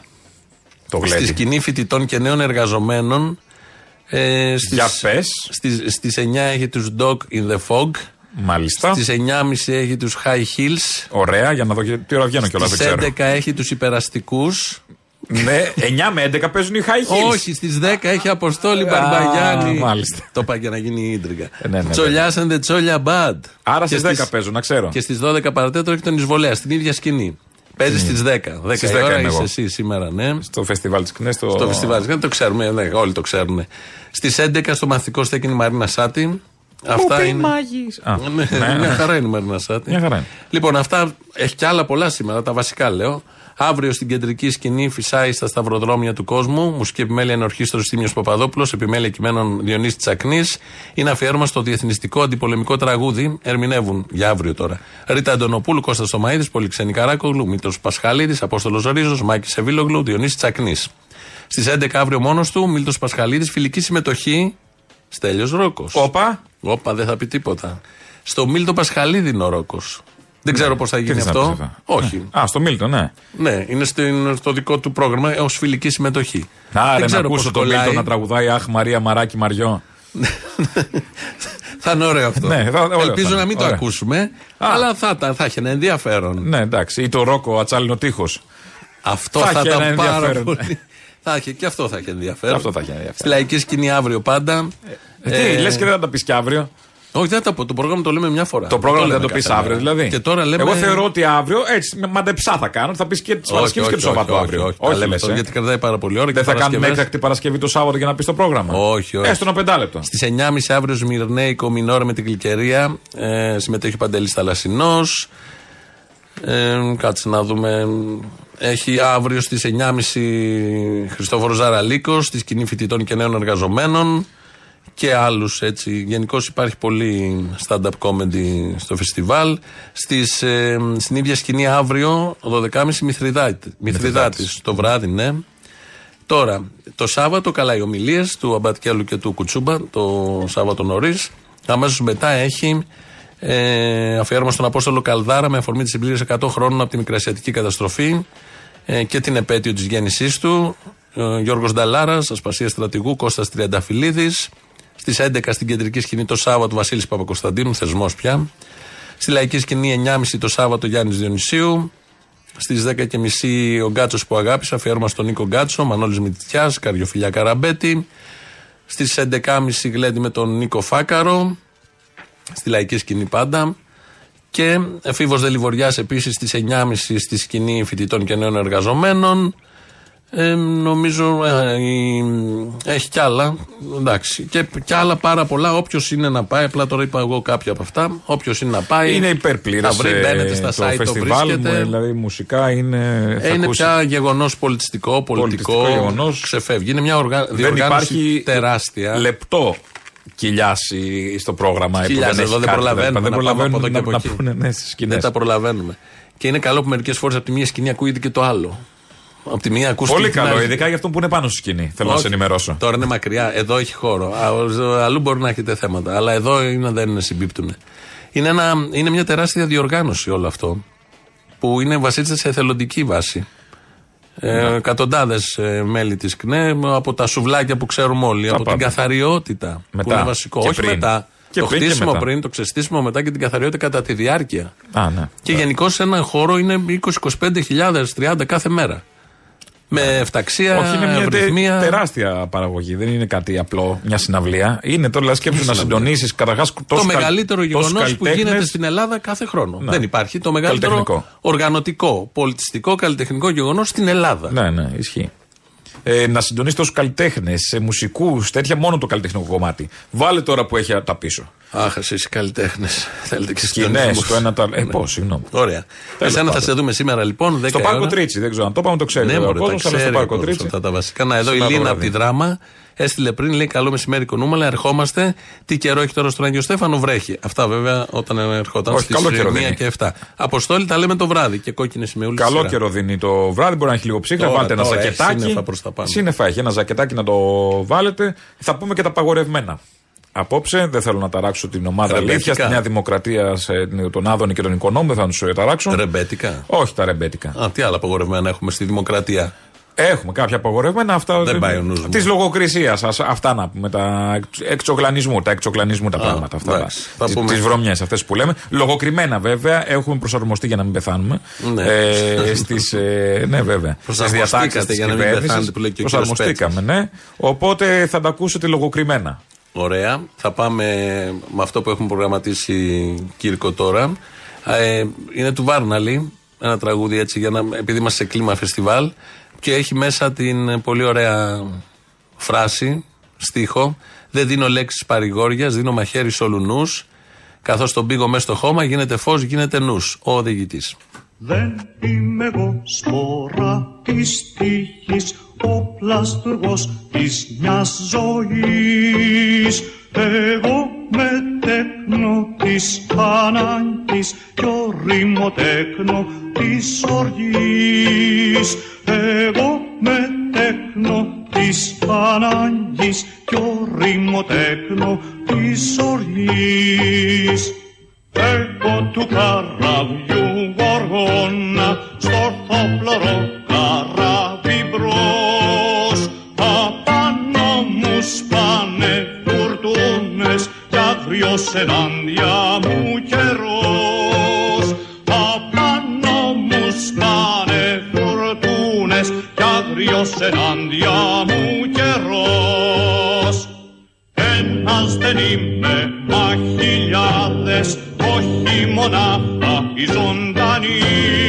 Το Στη γλέντι. σκηνή φοιτητών και νέων εργαζομένων. Ε, στις, Για πες. Στις, στις 9 έχει τους Dog in the Fog. Μάλιστα. Στις 9.30 έχει τους High Heels. Ωραία, για να δω και τι ώρα βγαίνω κιόλας, δεν Στις ξέρω. 11 έχει τους υπεραστικούς. ναι, 9 με 11 παίζουν οι high heels. Όχι, στις 10 έχει Αποστόλη Α, Μπαρμπαγιάννη. μάλιστα. Το είπα για να γίνει η ίντριγκα. Ε, ναι, ναι, Τσολιάς and the Τσόλια Bad. Άρα Και στις 10 στις- παίζουν, να ξέρω. Και στις 12 παρατέταρτο έχει τον Εισβολέα, στην ίδια σκηνή. Παίζει στις 10. 10 Στις η 10 ώρα είμαι είσαι εγώ. εσύ σήμερα, ναι. Στο φεστιβάλ της Κνέ. Στο... Στο φεστιβάλ. Δεν το ξέρουμε, ναι, όλοι το ξέρουν. Στις 11 στο μαθητικό στέκει η Μαρίνα Σάτι. Αυτά είναι. Α, Ναι, ναι. Μια χαρά είναι η Μαρίνα Σάτι. Μια χαρά είναι. Λοιπόν, αυτά έχει κι άλλα πολλά σήμερα, τα βασικά λέω. Αύριο στην κεντρική σκηνή φυσάει στα σταυροδρόμια του κόσμου. Μουσική επιμέλεια είναι ορχήστρος Τίμιο Παπαδόπουλος, επιμέλεια κειμένων Διονύσης Τσακνής. Είναι αφιέρωμα στο διεθνιστικό αντιπολεμικό τραγούδι. Ερμηνεύουν για αύριο τώρα. Ρίτα Αντωνοπούλου, Κώστας Τομαίδη, Πολυξενή Καράκογλου, Μήτρος Πασχαλίδης, Απόστολος Ρίζο, Μάκης Σεβίλογλου, Διονύσης Τσακνής. Στις 11 αύριο μόνος του, Μίλτο Πασχαλίδης, φιλική συμμετοχή. Στέλιος Ρόκος. Όπα. Όπα, δεν θα πει τίποτα. Στο Μίλτο Πασχαλίδη είναι ο Ρόκος. Δεν ξέρω πώς θα Τι γίνει θες να αυτό. πεις αυτά. Όχι. Α, στο Μίλτο, ναι. Ναι, είναι στην- στο δικό του πρόγραμμα ως φιλική συμμετοχή. Άρα Δεν να ξέρω ακούσω πώς τον κολλάει. Μίλτο να τραγουδάει Αχ Μαρία Μαράκι Μαριό. Θα είναι ωραίο αυτό. Ναι, θα- ωραίο Ελπίζω θα είναι. να μην το Ωραία. ακούσουμε, αλλά θα, ήταν- θα έχει ένα ενδιαφέρον. Ναι, εντάξει. Ή το Ρόκο Ατσάλινο Τείχος. Αυτό Θα θα, έχει ένα ήταν πάρα ενδιαφέρον. πολύ. θα έχει, και αυτό θα έχει ενδιαφέρον. Αυτό θα έχει ενδιαφέρον. Στη λαϊκή σκηνή αύριο πάντα. Ε, τι, λες και δεν θα τα πεις και αύριο. Όχι, δεν θα τα πω. Το πρόγραμμα το λέμε μια φορά. Το πρόγραμμα λέμε δεν το πεις κάθε αύριο, μέρα. δηλαδή. Και τώρα λέμε. Εγώ θεωρώ ότι αύριο έτσι με μαντεψά θα κάνω. Θα πεις και τη Παρασκευή και το Σαββάτο όχι, αύριο. Όχι, όχι, τα λέμε λες, τώρα, ε. γιατί κρατάει πάρα πολύ ώρα. Δεν και θα κάνουμε Παρασκευές- έκτακτη Παρασκευή το Σάββατο για να πεις το πρόγραμμα. Όχι, όχι. Έστω ένα πεντάλεπτο. Στις 9.30 αύριο Σμυρνέικο Μινόρε με την Γλυκερία. Ε, συμμετέχει ο Παντελής Θαλασσινός. Ε, κάτσε να δούμε. Έχει αύριο στις 9.30 Χριστόφορος Ζαραλίκος στη σκηνή φοιτητών και νέων εργαζομένων και άλλους έτσι. Γενικώς υπάρχει πολύ stand-up comedy στο φεστιβάλ. Στις, ε, στην ίδια σκηνή αύριο, 12.30 Μηθριδάτη. Μηθριδάτη το βράδυ, ναι. Τώρα, το Σάββατο, καλά, οι ομιλίες του Αμπατκέλου και του Κουτσούμπα, το Σάββατο νωρίς. Αμέσως μετά έχει ε, αφιέρωμα στον Απόστολο Καλδάρα με αφορμή τη συμπλήρωση 100 χρόνων από τη Μικρασιατική καταστροφή ε, και την επέτειο της γέννησής του. Ε, Γιώργος Νταλάρας, Ασπασία Στρατηγού, Κώστας Τριανταφυλλίδης. Στις 11 στην κεντρική σκηνή το Σάββατο Βασίλης Παπακοσταντίνου, θεσμός πια. Στη λαϊκή σκηνή 9.30 το Σάββατο Γιάννης Διονυσίου. Στις 10.30 ο Γκάτσος που αγάπησα, αφιέρωμα στον Νίκο Γκάτσο, Μανώλης Μητιάς, Καριοφιλιά Καραμπέτη. Στις 11.30 γλέντι με τον Νίκο Φάκαρο. Στη λαϊκή σκηνή πάντα. Και εφήβο Δελιβοριάς επίσης στις 9.30 στη σκηνή φοιτητών και νέων εργαζομένων. Ε, νομίζω ε, η- έχει κι άλλα. Εντάξει. Και, κι άλλα πάρα πολλά. Όποιος είναι να πάει, απλά τώρα είπα εγώ κάποια από αυτά. Όποιος είναι να πάει. Είναι υπερπλήρες. Θα βρει, μπαίνετε στα το site, το φεστιβάλ μου, βρίσκεται. δηλαδή μουσικά είναι. θα Ε, είναι ακούσεις. πια γεγονός πολιτιστικό, πολιτικό. Πολιτιστικό γεγονός. Ξεφεύγει. Είναι μια οργα... Δεν διοργάνωση υπάρχει τεράστια. λεπτό κοιλιάσει στο πρόγραμμα. που Χιλιάδες, δεν εδώ έχει δεν κάτι, προλαβαίνουμε. Δεν να πάμε προλαβαίνουν από εδώ και να, από να εκεί. πούνε ναι στι σκηνέ. Δεν τα προλαβαίνουμε. Και είναι καλό που μερικές φορές από τη μία σκηνή ακούγεται και το άλλο. Από τη μία ακούστηκε. Πολύ την καλό, άλλη. ειδικά για αυτό που είναι πάνω στη σκηνή. Θέλω να Όχι. σε ενημερώσω. Τώρα είναι μακριά. Εδώ έχει χώρο. Α, ο- Αλλού μπορεί να έχετε θέματα. Αλλά εδώ είναι, δεν συμπίπτουν. Είναι, ένα, είναι μια τεράστια διοργάνωση όλο αυτό. Που είναι βασίζεται σε εθελοντική βάση. Ε, Εκατοντάδες μέλη της ΚΝΕ από τα σουβλάκια που ξέρουμε όλοι. από πάντα. την καθαριότητα. Που Μετά. είναι βασικό. Και Όχι πριν. μετά. Και το πριν και χτίσιμο μετά. πριν, το ξεστήσιμο μετά και την καθαριότητα κατά τη διάρκεια. Α, ναι. Και γενικώ σε έναν χώρο είναι 20-25 χιλιάδες, 30 κάθε μέρα. Με εφταξία, Όχι, είναι μια τε- ευρυθμία. τεράστια παραγωγή. Δεν είναι κάτι απλό, μια συναυλία. Είναι τώρα σκέψου να συντονίσεις καταρχάς Το μεγαλύτερο γεγονός που γίνεται στην Ελλάδα κάθε χρόνο. Ναι. Δεν υπάρχει. Το μεγαλύτερο Καλλιτεχνικό. οργανωτικό, πολιτιστικό, καλλιτεχνικό γεγονός στην Ελλάδα. Ναι, ναι, ισχύει. Ε, να συντονίσει τόσου καλλιτέχνες, μουσικούς, τέτοια μόνο το καλλιτεχνικό κομμάτι. Βάλε τώρα που έχει τα πίσω. Αχ, εσεί οι καλλιτέχνες. Θέλετε και Σκηνές, συντονισμούς. το ένα τα. Ε, Ναι. πώς, συγγνώμη. Ωραία. Τέλος Εσένα θα πάντων. σε δούμε σήμερα λοιπόν. 10 Στο η Πάρκο ώρα. Τρίτσι, δεν ξέρω αν το είπαμε, το ξέρει. Ναι, ο μωρέ, τα κόσμος, αλλά στο ξέρει ο Πάρκο κόσμος Τρίτσι. αυτά τα βασικά. Να, εδώ η Σήμερα το Λίνα από βράδυ. τη Δράμα Έστειλε πριν, λέει: Καλό μεσημέρι, κονούμαλα. Ερχόμαστε. Τι καιρό έχει τώρα στον Άγιο Στέφανο, βρέχει. Αυτά βέβαια όταν ερχόταν Όχι, στις καλό καιρό 1 δίνει. και 7. Αποστόλη τα λέμε το βράδυ και κόκκινες σημεούλε. Καλό καιρό δίνει το βράδυ, μπορεί να έχει λίγο ψύχρα. Τώρα, Βάλτε ένα τώρα, έχει ζακετάκι. σύννεφα προς τα πάνω. Σύννεφα έχει, ένα ζακετάκι να το βάλετε. Θα πούμε και τα παγορευμένα. Απόψε δεν θέλω να ταράξω την ομάδα Ρεμπέτικα. αλήθειας στη Νέα Δημοκρατία, σε, τον Άδωνη και τον Οικονόμου, δεν θα τους ταράξω. Ρεμπέτικα. Όχι τα ρεμπέτικα. Α, τι άλλα απαγορευμένα έχουμε στη δημοκρατία. Έχουμε κάποια απαγορευμένα. Αυτά Δεν πάει ο νους μου. Της λογοκρισίας. Αυτά να πούμε. Τα εξογλανισμού. Τα εξογλανισμού τα Α, πράγματα. Αυτά. εντάξει, θα πούμε. Τις βρωμιές αυτές που λέμε. Λογοκριμένα βέβαια. Έχουμε προσαρμοστεί για να μην πεθάνουμε. Ναι. Ε, στις, ε, ναι, βέβαια. Στις Προσαρμοστήκατε διατάξεις της για να μην κυβέρνησης. πεθάνετε, που λέει και ο κύριος Προσαρμοστήκαμε, ναι. Οπότε θα τα ακούσετε λογοκριμένα. Ωραία. Θα πάμε με αυτό που έχουμε προγραμματίσει Κύρκο τώρα. Ε, είναι του Βάρναλη. Ένα τραγούδι έτσι, για να, επειδή είμαστε σε κλίμα φεστιβάλ. Και έχει μέσα την πολύ ωραία φράση, στίχο. Δεν δίνω λέξεις παρηγόριας, δίνω μαχαίρι σε όλους νους. Καθώς τον πήγω μέσα στο χώμα, γίνεται φως, γίνεται νους. Ο οδηγητής. Δεν είμαι εγώ σπορά της τύχης, ο πλαστουργός της μιας ζωής. Εγώ με τέκνο της ανάγκης κι ο ρημοτέκνο της οργής. Εγώ με τέκνο της ανάγκης κι ο ρημοτέκνο της οργής. Εγώ του καραβιού γοργόνα στο ορθόπλωρο καράβι αγριος ενάντια μου καιρός απάνω μου σπάνε φουρτούνες κι αγριος ενάντια μου καιρός ένας δεν είμαι, μα χιλιάδες, όχι μονάχα οι ζωντανοί.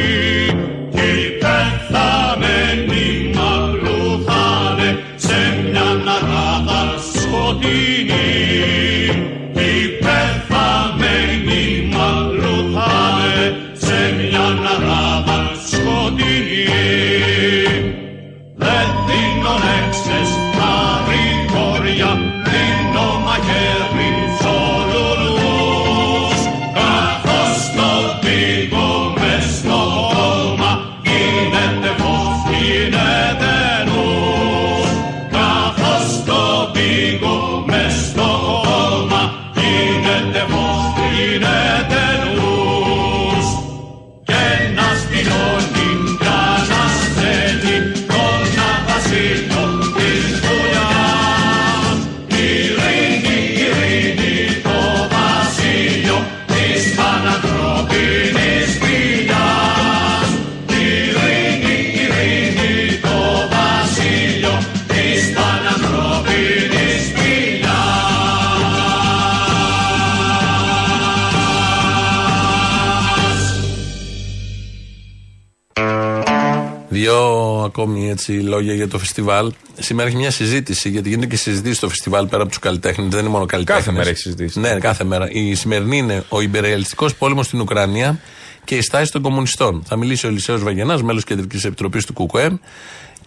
Έτσι λόγια για το φεστιβάλ. Σήμερα έχει μια συζήτηση, γιατί γίνεται και συζητήσεις στο φεστιβάλ πέρα από τους καλλιτέχνες. Δεν είναι μόνο καλλιτέχνες. Κάθε μέρα έχει συζητήσεις. Ναι, κάθε μέρα. Η σημερινή είναι ο υπερεαλιστικός πόλεμος στην Ουκρανία και η στάση των κομμουνιστών. Θα μιλήσει ο Ελισέο Βαγενάς, μέλος κεντρικής επιτροπής του ΚΚΕ,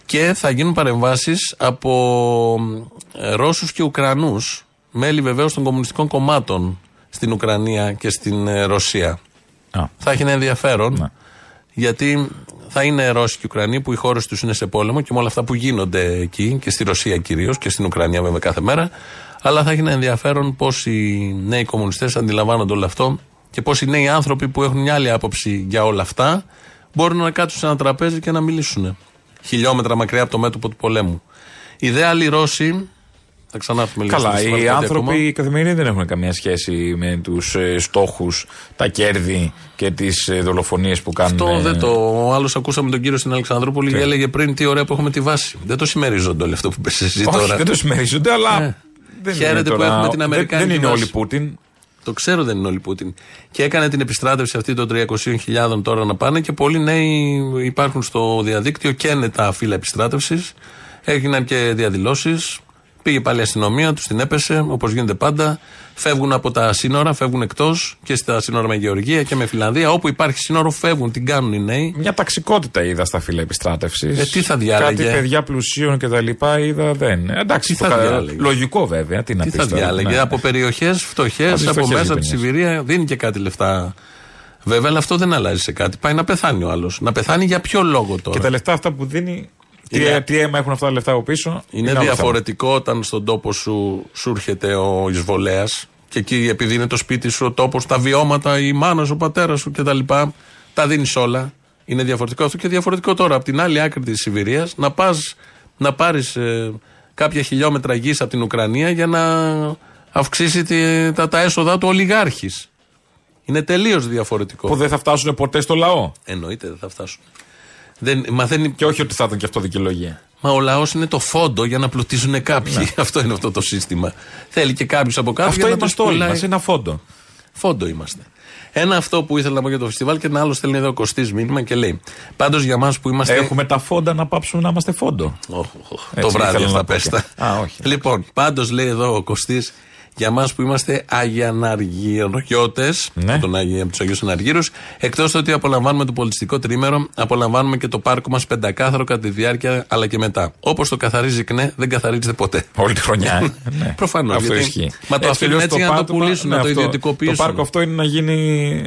και θα γίνουν παρεμβάσεις από ε, Ρώσους και Ουκρανούς, μέλη βεβαίως των κομμουνιστικών κομμάτων στην Ουκρανία και στην ε, Ρωσία. Θα έχει ένα ενδιαφέρον. Γιατί θα είναι Ρώσοι και Ουκρανοί που οι χώρες τους είναι σε πόλεμο και με όλα αυτά που γίνονται εκεί και στη Ρωσία κυρίως και στην Ουκρανία βέβαια κάθε μέρα. Αλλά θα έχει ένα ενδιαφέρον πώς οι νέοι κομμουνιστές αντιλαμβάνονται όλο αυτό και πώς οι νέοι άνθρωποι που έχουν μια άλλη άποψη για όλα αυτά μπορούν να κάτσουν σε ένα τραπέζι και να μιλήσουν. Χιλιόμετρα μακριά από το μέτωπο του πολέμου. Οι δε άλλοι Ρώσοι. Θα ξανάρθουμε λίγο Καλά, στο οι φεστιβάλ, κάτι άνθρωποι ακόμα. οι καθημερινοί δεν έχουν καμία σχέση με τους ε, στόχους, τα κέρδη και τις ε, δολοφονίες που κάνουν. Αυτό ε, δεν το. Ο άλλος ακούσαμε τον κύριο στην Αλεξανδρούπολη Τι; και έλεγε πριν τι ωραία που έχουμε τη βάση. Δεν το συμμερίζονται όλο αυτό που πες εσύ Όχι, τώρα. δεν το συμμερίζονται, αλλά. Ναι. δεν Χαίρεται είναι που τώρα- έχουμε την δεν- Αμερικάνικη Δεν είναι βάση. όλοι Πούτιν. Το ξέρω δεν είναι όλοι Πούτιν. Και έκανε την επιστράτευση αυτή των 300.000 τώρα να πάνε και πολλοί νέοι υπάρχουν στο διαδίκτυο και είναι τα φύλλα επιστράτευσης. Έγιναν και διαδηλώσεις Πήγε πάλι η αστυνομία, τους την έπεσε, όπως γίνεται πάντα. Φεύγουν από τα σύνορα, φεύγουν εκτός και στα σύνορα με Γεωργία και με Φιλανδία. Όπου υπάρχει σύνορο, φεύγουν, την κάνουν οι νέοι. Μια ταξικότητα είδα στα φύλλα επιστράτευσης. Ε, τι θα διάλεγε; Κάτι παιδιά πλουσίων και τα λοιπά είδα δεν. Ε, Εντάξει, Τι το θα κα- διάλεγε; λογικό βέβαια. Τι να Τι πεις θα τώρα, διάλεγε, ναι. από περιοχές φτωχές, Από τις από φτωχές μέσα από της γειτονιές. Σιβηρία, δίνει και κάτι λεφτά. Βέβαια, αλλά αυτό δεν αλλάζει σε κάτι. Πάει να πεθάνει ο άλλος. Να πεθάνει για ποιο λόγο τώρα. Και τα λεφτά αυτά που δίνει. Τι, Είναι- τι αίμα έχουν αυτά τα λεφτά από πίσω. Είναι άλλο διαφορετικό όταν στον τόπο σου σου έρχεται ο εισβολέας και εκεί επειδή είναι το σπίτι σου, ο τόπος, τα βιώματα, η μάνα σου, ο πατέρας σου κτλ. Τα δίνεις όλα. Είναι διαφορετικό αυτό και διαφορετικό τώρα από την άλλη άκρη της Σιβηρίας να πας να πάρεις κάποια χιλιόμετρα γης από την Ουκρανία για να αυξήσει τη- τα, τα έσοδα του ολιγάρχης. Είναι τελείως διαφορετικό. Που δεν θα φτάσουν ποτέ στο λαό. Εννοείται δεν θα φτάσουν. Δεν, μαθαίνει... Και όχι ότι θα ήταν και αυτό δικαιολογία. Μα ο λαός είναι το φόντο για να πλουτίζουν κάποιοι. Αυτό είναι αυτό το σύστημα. Θέλει και κάποιους από κάτω Αυτό για να είμαστε τους όλοι πουλάει. μας. Ένα φόντο. Φόντο είμαστε. Ένα αυτό που ήθελα να πω για το φεστιβάλ και ένα άλλο στέλνει εδώ κοστή μήνυμα και λέει. Πάντως για εμά που είμαστε. Έχουμε τα φόντα να πάψουμε να είμαστε φόντο. Οχ, οχ, Έτσι το βράδυ ήθελα αυτά να πω πέστα. και- Α, όχι. Λοιπόν, πάντως λέει εδώ ο Κωστής, για εμά που είμαστε Αγιαναργιώτε, Ναι. από, τον Άγιο- από τους Αγίους Αναργύρους, εκτός ότι απολαμβάνουμε το πολιτιστικό τρίμερο, απολαμβάνουμε και το πάρκο μας πεντακάθαρο κατά τη διάρκεια αλλά και μετά. Όπως το καθαρίζει ΚΝΕ, δεν καθαρίζεται ποτέ. Όλη τη χρονιά. ε. Ναι. Προφανώς. Αυτό ισχύει. Μα το αφήνουν αλλιώς έτσι για να το πάρκο- πουλήσουν, ναι, να το αυτό. ιδιωτικοποιήσουν. Το πάρκο αυτό είναι να γίνει.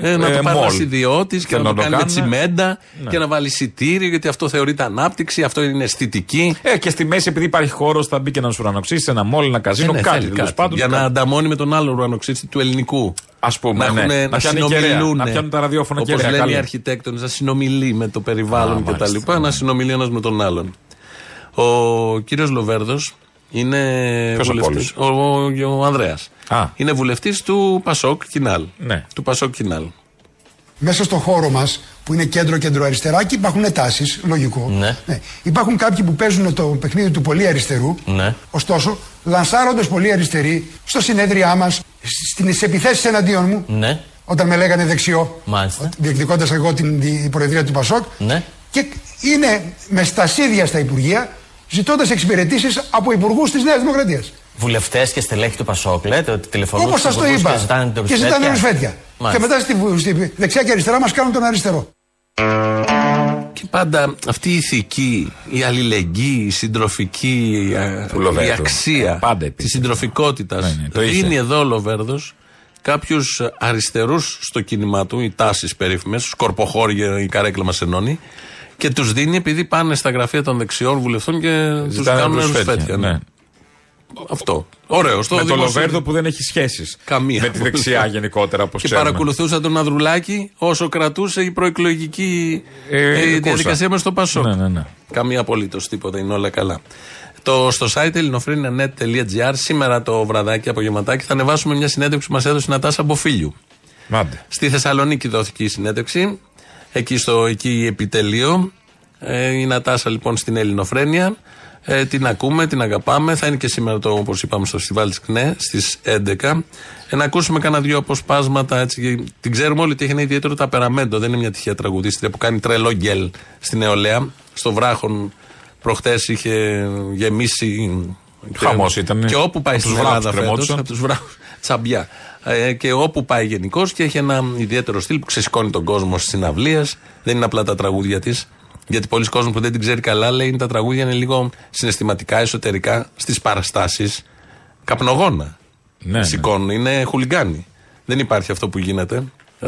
Ε, να ε, το πάρει mall. ένας ιδιώτης και Θέλουν να το κάνει με κάνουν. τσιμέντα Ναι. και να βάλει εισιτήριο γιατί αυτό θεωρείται ανάπτυξη, αυτό είναι αισθητική. Ε, και στη μέση, επειδή υπάρχει χώρος, θα μπει και ένας ουρανοξύστης, ένα μόλ, ένα καζίνο, Ε, ναι, κάτι. θέλει τέλος πάντων, για να κάτι. Ανταμώνει με τον άλλο ουρανοξύστη του ελληνικού. Α πούμε, να, ναι. έχουνε- να, να πιάνει κεραία, συνομιλούν. να πιάνουν τα ραδιόφωνα Όπως κεραία. λένε οι καλή. αρχιτέκτονες, να συνομιλεί με το περιβάλλον Α, κτλ. μάλιστα. Να συνομιλεί ένας με τον άλλον. Ο κύριος Λοβέρδος είναι Ποιος από βουλευτής- Ο, ο, ο Ανδρέας. Α. Είναι βουλευτής του Πασόκ Κινάλ. Ναι. Του Πασόκ Κινάλ. Μέσα στο χώρο μας, που είναι κέντρο-κέντρο-αριστερά, και υπάρχουν τάσεις, λογικό. Ναι. Υπάρχουν κάποιοι που παίζουν το παιχνίδι του πολύ αριστερού. Ναι. Ωστόσο, λανσάροντας πολύ αριστεροί στο συνέδριά μας, στι επιθέσεις εναντίον μου, Ναι. όταν με λέγανε δεξιό, Μάλιστα. διεκδικώντας εγώ την, την προεδρία του Πασόκ, Ναι. και είναι με στασίδια στα Υπουργεία, ζητώντας εξυπηρετήσεις από υπουργούς της Νέας Δημοκρατίας. Βουλευτές και στελέχη του Πασόκ, λέτε ότι τηλεφωνούν Όπως σας το είπα. και ζητάνε και ζητάνε ρουσφέτια. Και Μάλιστα. μετά στη, στη δεξιά και αριστερά μας κάνουν τον αριστερό. Και πάντα αυτή η ηθική, η αλληλεγγύη, η συντροφική, ε, Του Λοβέρδου. η αξία Ε, πάντα της υπήρχε. συντροφικότητας. Ναι, ναι, το είχε. δίνει εδώ ο Λοβέρδος κάποιους αριστερούς στο κίνημά του, οι τάσεις περίφημες, σκορποχώρια, η καρέκλα μα ενώνει, και τους δίνει επειδή πάνε στα γραφεία των δεξιών βουλευτών και τους Ζητάνε κάνουν ρουσφέτια, ρουσφέτια. ναι. Ναι. Αυτό. Ωραίος. Στο Με το δημόσιο- Λοβέρδο που δεν έχει σχέσεις. Καμία. Με τη δεξιά γενικότερα, όπως Και ξέρουμε. παρακολουθούσα τον Ανδρουλάκη όσο κρατούσε η προεκλογική Ε, ε, κούρσα. διαδικασία με στο Πασόκ. Ναι, ναι, ναι. Καμία απολύτως τίποτα, είναι όλα καλά. Το, στο site ελληνοφρένια.net.gr σήμερα το βραδάκι, απογευματάκι, θα ανεβάσουμε μια συνέντευξη που μας έδωσε η Νατάσα Μποφίλιου. Μάντε. Στη Θεσσαλονίκη δόθηκε η συνέντευξη. Εκεί στο εκεί επιτελείο. Ε, η Νατάσα λοιπόν στην Ελληνοφρένια. Ε, την ακούμε, την αγαπάμε. Θα είναι και σήμερα το, όπως είπαμε, στο φεστιβάλ της ΚΝΕ στις 11. Ε, να ακούσουμε κανένα δύο αποσπάσματα. Έτσι, και την ξέρουμε όλοι ότι έχει ένα ιδιαίτερο ταπεραμέντο. Δεν είναι μια τυχαία τραγουδίστρια που κάνει τρελό γκέλ στην νεολαία. Στο βράχον προχτές είχε γεμίσει. Χαμός ήταν. Και όπου πάει Από στην τους βράχους Ελλάδα φέτος, κρεμόντουσαν. από τους βράχου. Τσαμπιά. Ε, και όπου πάει γενικώς και έχει ένα ιδιαίτερο στυλ που ξεσηκώνει τον κόσμο στις συναυλίες. Δεν είναι απλά τα τραγούδια της. Γιατί πολλοί κόσμοι που δεν την ξέρει καλά λέει τα τραγούδια είναι λίγο συναισθηματικά, εσωτερικά στις παραστάσεις. Καπνογόνα. Ναι, ναι. Σηκώνουν, είναι χουλιγκάνοι. Δεν υπάρχει αυτό που γίνεται.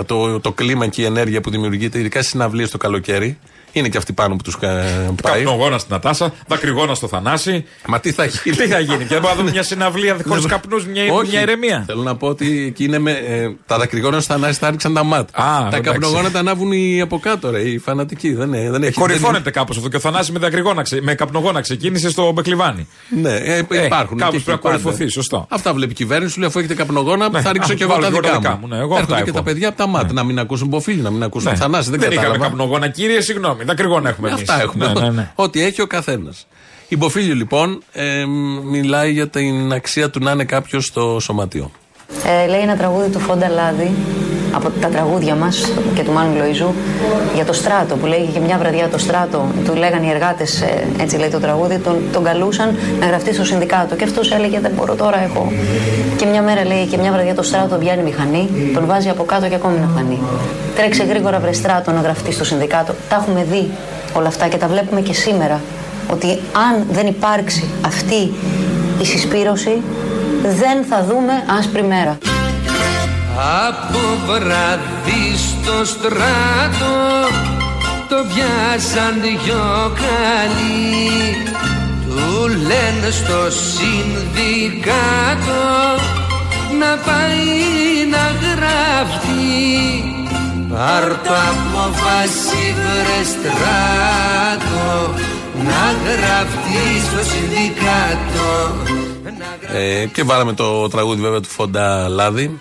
Το, το κλίμα και η ενέργεια που δημιουργείται, ειδικά στις συναυλίες το καλοκαίρι, είναι και αυτή πάνω που τους πάει. Καπνογόνα στην Νατάσα, δακρυγόνα στο Θανάση. Μα τι θα γίνει; Τι θα γίνει, και δεν μπορούμε να δούμε μια συναυλία χωρί καπνούς, μια, Ναι, Όχι. μια ηρεμία. Θέλω να πω ότι εκεί είναι με, ε, τα δακρυγόνα στα ανάση τα άρχισαν τα μάτ. Α, τα εντάξει. καπνογόνα τα ανάβουν οι από κάτω, ρε, οι φανατικοί. Δεν, είναι- δεν έχει. Κορυφώνεται κάπως αυτό. Και ο Θανάση με, δακρυγόνα ξε- με καπνογόνα ξεκίνησε στο Μπεκλιβάνι. δεν- Ναι, ε, Ε, υπάρχουν. κάπως και πρέπει να εκεί πάντα. κορυφωθεί, σωστό. Αυτά βλέπει η κυβέρνηση, σου λέει αφού έχετε καπνογόνα, Ναι, θα ρίξω α, και εγώ βάλω τα και εγώ δικά μου. Ναι, εγώ αυτά Έρχονται και έχω. τα παιδιά από τα μάτ. Να μην ακούσουν Μποφίλ, να μην ακούσουν Ναι. Θανάση. Δεν, Δεν είχαμε κατάλαβα. καπνογόνα, κύριε, συγγνώμη. Δακρυγόνα έχουμε εμείς. Αυτά έχουμε. Ναι, ναι, ναι. Ό,τι έχει ο καθένας. Η Μποφίλιο λοιπόν ε, μιλάει για την αξία του να είναι κάποιος στο σωματείο. Ε, λέει ένα τραγούδι του Φόντα Λάδη από τα τραγούδια μας και του Μάνου Λοϊζού για το στράτο που λέγει και μια βραδιά το στράτο. Του λέγανε οι εργάτες, έτσι λέει το τραγούδι, τον, τον καλούσαν να γραφτεί στο συνδικάτο. Και αυτός έλεγε Δεν μπορώ τώρα, έχω. Και μια μέρα λέει και μια βραδιά το στράτο βγαίνει μηχανή, τον βάζει από κάτω και ακόμη να φανεί. Τρέξε γρήγορα βρε στράτο να γραφτεί στο συνδικάτο. Τα έχουμε δει όλα αυτά και τα βλέπουμε και σήμερα. Ότι αν δεν υπάρξει αυτή η συσπήρωση, δεν θα δούμε άσπρη μέρα. Από βράδυ στο στράτο το πιάσαν δυο καλοί. Του λένε στο συνδικάτο να πάει να γράφει Πάρ' το απόφαση βρε στράτο να γραφτεί στο συνδικάτο. Ε, και βάλαμε το τραγούδι βέβαια του Φοντά Λάδη.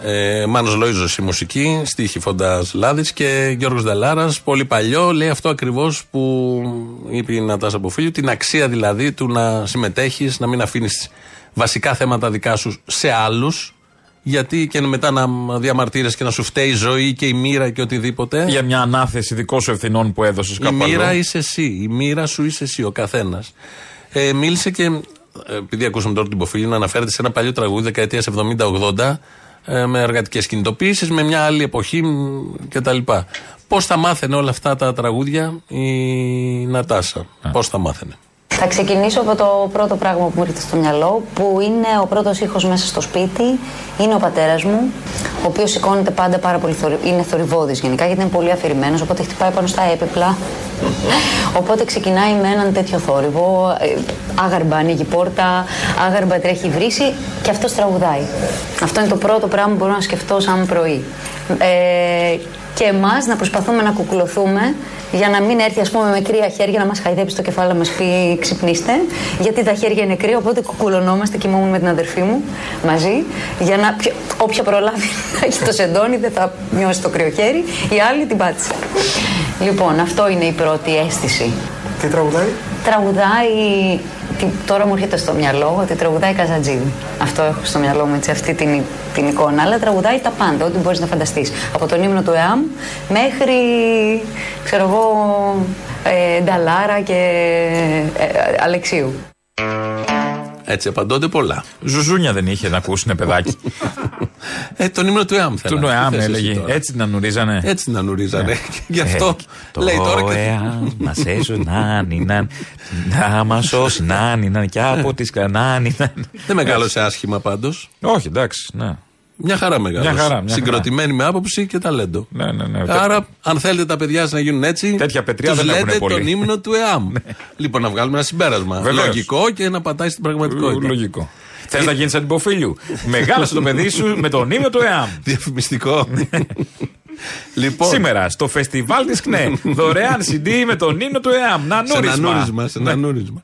Ε, Μάνος Λοΐζος η μουσική, στίχη Φοντάς Λάδης και Γιώργος Δελάρας, πολύ παλιό, λέει αυτό ακριβώς που είπε η Νατάσα Αποφίλιου, την αξία δηλαδή του να συμμετέχεις, να μην αφήνεις βασικά θέματα δικά σου σε άλλους, γιατί και μετά να διαμαρτύρες και να σου φταίει η ζωή και η μοίρα και οτιδήποτε. Για μια ανάθεση δικών σου ευθυνών που έδωσες Η κάπου μοίρα αλλού. είσαι εσύ. Η μοίρα σου είσαι εσύ, ο καθένας. Ε, μίλησε και, ε, επειδή ακούσαμε τώρα την Ποφίλη, να αναφέρεται σε ένα παλιό τραγούδι δεκαετίας 70-80 ε, με εργατικές κινητοποίησεις, με μια άλλη εποχή μ, κτλ. Πώς θα μάθαινε όλα αυτά τα τραγούδια η Νατάσα, Πώς θα μάθαινε; Θα ξεκινήσω από το πρώτο πράγμα που μου ήρθε στο μυαλό, που είναι ο πρώτος ήχος μέσα στο σπίτι. Είναι ο πατέρας μου, ο οποίος σηκώνεται πάντα πάρα πολύ θορυ... Είναι θορυβόδης γενικά, γιατί είναι πολύ αφηρημένος, οπότε χτυπάει πάνω στα έπιπλα. οπότε ξεκινάει με έναν τέτοιο θόρυβο. ε, Άγαρμπα ανοίγει πόρτα, άγαρμπα τρέχει βρύση και αυτός τραγουδάει. Αυτό είναι το πρώτο πράγμα που μπορώ να σκεφτώ σαν πρωί. Ε, και εμάς να προσπαθούμε να κουκουλωθούμε για να μην έρθει ας πούμε με κρύα χέρια να μας χαϊδέψει το κεφάλι να μας πει ξυπνήστε. Γιατί τα χέρια είναι κρύα οπότε κουκουλωνόμαστε και ήμουν με την αδερφή μου μαζί. Για να ποιο- όποια προλάβει να έχει το σεντόνι δεν θα νιώσει το κρύο χέρι η άλλη την πάτησε. Λοιπόν αυτό είναι η πρώτη αίσθηση. Τι τραγουδάει; τραγουδάει τι- τώρα μου έρχεται στο μυαλό ότι τραγουδάει Καζατζίδη. Αυτό έχω στο μυαλό μου, έτσι, αυτή την, την εικόνα. Αλλά τραγουδάει τα πάντα, ό,τι μπορείς να φανταστείς. Από τον ύμνο του ΕΑΜ μέχρι, ξέρω εγώ, ε, Νταλάρα και ε, ε, Αλεξίου. Έτσι απαντώνται πολλά. Ζουζούνια δεν είχε να ακούσουν παιδάκι. Ε, τον ύμνο του ΕΑΜ Του θέλω. Νοεάμ Τι θες εσύ έλεγε. τώρα; Έτσι την ανουρίζανε. Έτσι την ανουρίζανε. Γι' αυτό το λέει τώρα και. ΕΑΜ μας έσωσε να νιναν, να μας σώσει να νιναν και από τις κανάνι. Δεν μεγάλωσε άσχημα πάντως. Όχι, εντάξει, ναι. Μια χαρά μεγάλωσε. Μια χαρά, μια Συγκροτημένη με άποψη και ταλέντο. Ναι, ναι, ναι. Άρα, αν θέλετε τα παιδιά σας να γίνουν έτσι, Τέτοια πετριά τους δεν λέτε έχουνε πολύ. τον ύμνο του ΕΑΜ. λοιπόν, να βγάλουμε ένα συμπέρασμα. Βεβαίως. Λογικό και να πατάει στην πραγματικότητα. Λογικό. Θες να γίνεις αντιποφίλιου. Μεγάλωσε το παιδί σου με τον ύμνο του ΕΑΜ. Διαφημιστικό. λοιπόν, Σήμερα στο φεστιβάλ της ΚΝΕ. Δωρεάν CD με τον ύμνο του ΕΑΜ. Να σε ένα νούρισμα. νούρισμα. Σε ένα νούρισμα.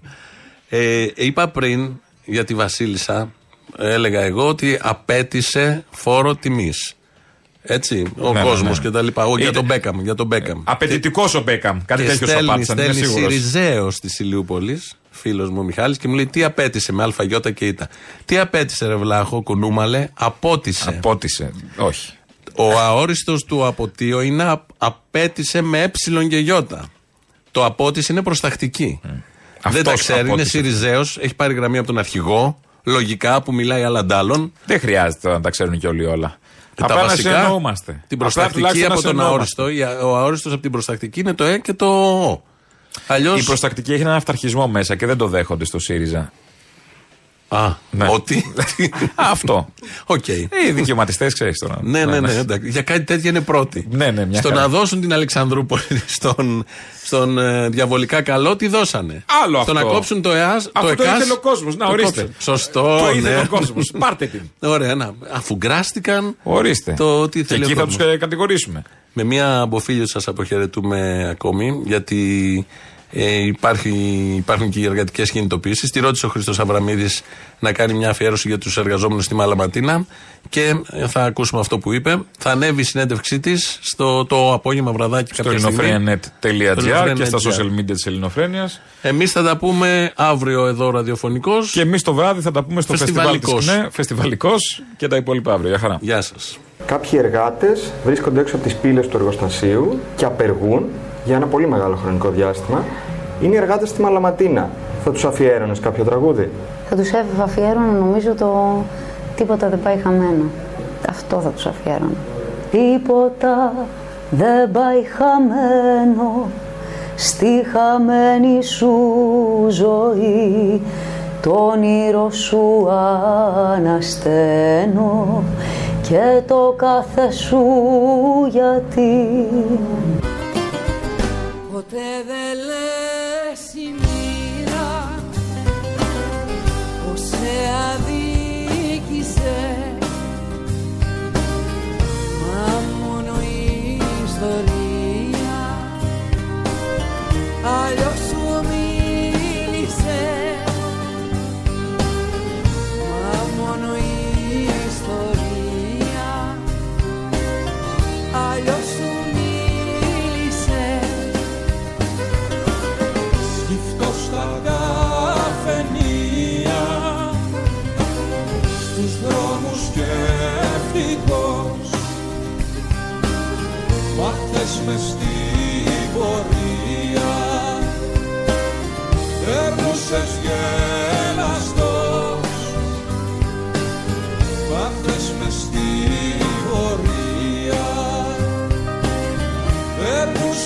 Ε, είπα πριν για τη Βασίλισσα, έλεγα εγώ ότι απέτησε φόρο τιμής. Έτσι, ο Ναι, ναι, κόσμος ναι. και τα λοιπά. Ο, για Είτε- τον Μπέκαμ. Για τον Μπέκαμ. Απαιτητικός ο Μπέκαμ. Κάτι και τέτοιο σου στέλνει, απάντησαν. Είμαι στέλνει σίγουρος. Σιριζέο τη Ηλιούπολη, φίλος μου ο Μιχάλης, και μου λέει τι απέτησε με αλφαγιώτα και ήττα. Τι απέτησε, ρε Βλάχο, κουνούμαλε, απότησε. Απότησε. Όχι. Ο αόριστος του αποτείο είναι α- απέτησε με ε και γιώτα. Το απότησε είναι προστακτική. Δεν Αυτός τα ξέρει, είναι απότησε. Σιριζέος, έχει πάρει γραμμή από τον αρχηγό. Λογικά που μιλάει αλλαντάλλων. Δεν χρειάζεται να τα ξέρουν και όλοι όλα. Και τα Απλά να βασικά, συνεννοούμαστε. Την Απλά προστακτική τουλάχιστον από να τον συνεννοούμαστε. αόριστο. η- Ο αόριστος από την προστακτική είναι το ε και το ο. Αλλιώ. Η προστακτική έχει έναν αυταρχισμό μέσα και δεν το δέχονται στο ΣΥΡΙΖΑ. Α, Ναι. ότι; Αυτό. Οκ. Ε, Οι δικαιωματιστές ξέρεις τώρα. Ναι, ναι, ναι, εντάξει. Για κάτι τέτοιο είναι πρώτοι. Ναι, ναι, μια Στο χαρά. να δώσουν την Αλεξανδρούπολη στον, στον ε, διαβολικά καλό, τι δώσανε; Άλλο Στο αυτό. να κόψουν το ΕΑΣ. Αυτό το το ΕΚΑΣ, ήθελε ο κόσμος. Να, το ορίστε. κόψαν. Σωστό. Το ήθελε ναι. ο κόσμος. Πάρτε την. Ωραία, να. Αφού γκράστηκαν. Ορίστε. Το τι και θέλει ο εκεί θα τους κόσμος. κατηγορήσουμε. Με μία αποφύλιο σας αποχαιρετούμε ακόμη, γιατί Ε, υπάρχει, υπάρχουν και οι εργατικές κινητοποιήσει. Τη ρώτησε ο Χρήστος Αβραμίδης να κάνει μια αφιέρωση για τους εργαζόμενους στη Μαλαματίνα και θα ακούσουμε αυτό που είπε. Θα ανέβει η συνέντευξή της στο το απόγευμα βραδάκι Στο κάποια στιγμή. ελληνοφρένια.net.gr και στα ελληνοφρένια.net. social media της Ελληνοφρένειας. Εμείς θα τα πούμε αύριο εδώ ραδιοφωνικώ. Και εμείς το βράδυ θα τα πούμε στο φεστιβάλ της Φεστιβαλικός. ΚΝΕ, φεστιβαλικός και τα υπόλοιπα αύριο. Γεια χαρά. Γεια σας. Κάποιοι εργάτες βρίσκονται έξω από τις πύλες του εργοστασίου και απεργούν για ένα πολύ μεγάλο χρονικό διάστημα. Είναι οι εργάτες στη Μαλαματίνα. Θα τους αφιέρωνες κάποιο τραγούδι; Θα τους αφιέρωνα νομίζω το τίποτα δεν πάει χαμένο. Αυτό θα τους αφιέρωνα. Τίποτα δεν πάει χαμένο στη χαμένη σου ζωή το όνειρο σου ανασταίνω και το κάθε σου γιατί Ποτέ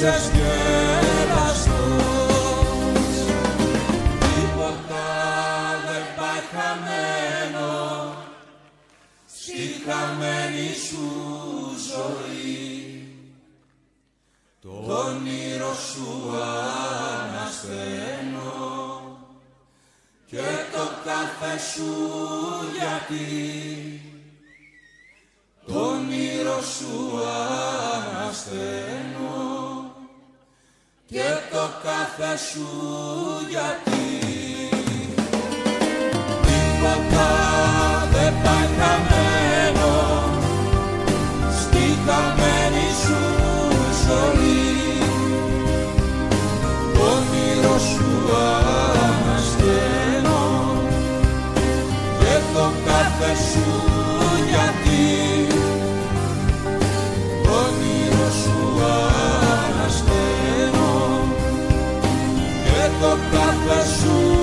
Περνούσες γελαστός Τίποτα δεν πάει χαμένο. Στη χαμένη σου ζωή. Το όνειρο σου ανασταίνω. Και το κάθε σου γιατί. Το όνειρο σου ανασταίνω και το κάθε σου γιατί. Τίποτα δεν πάει χαμένο στη χαμένη σου ζωή. Το όνειρο σου chuva.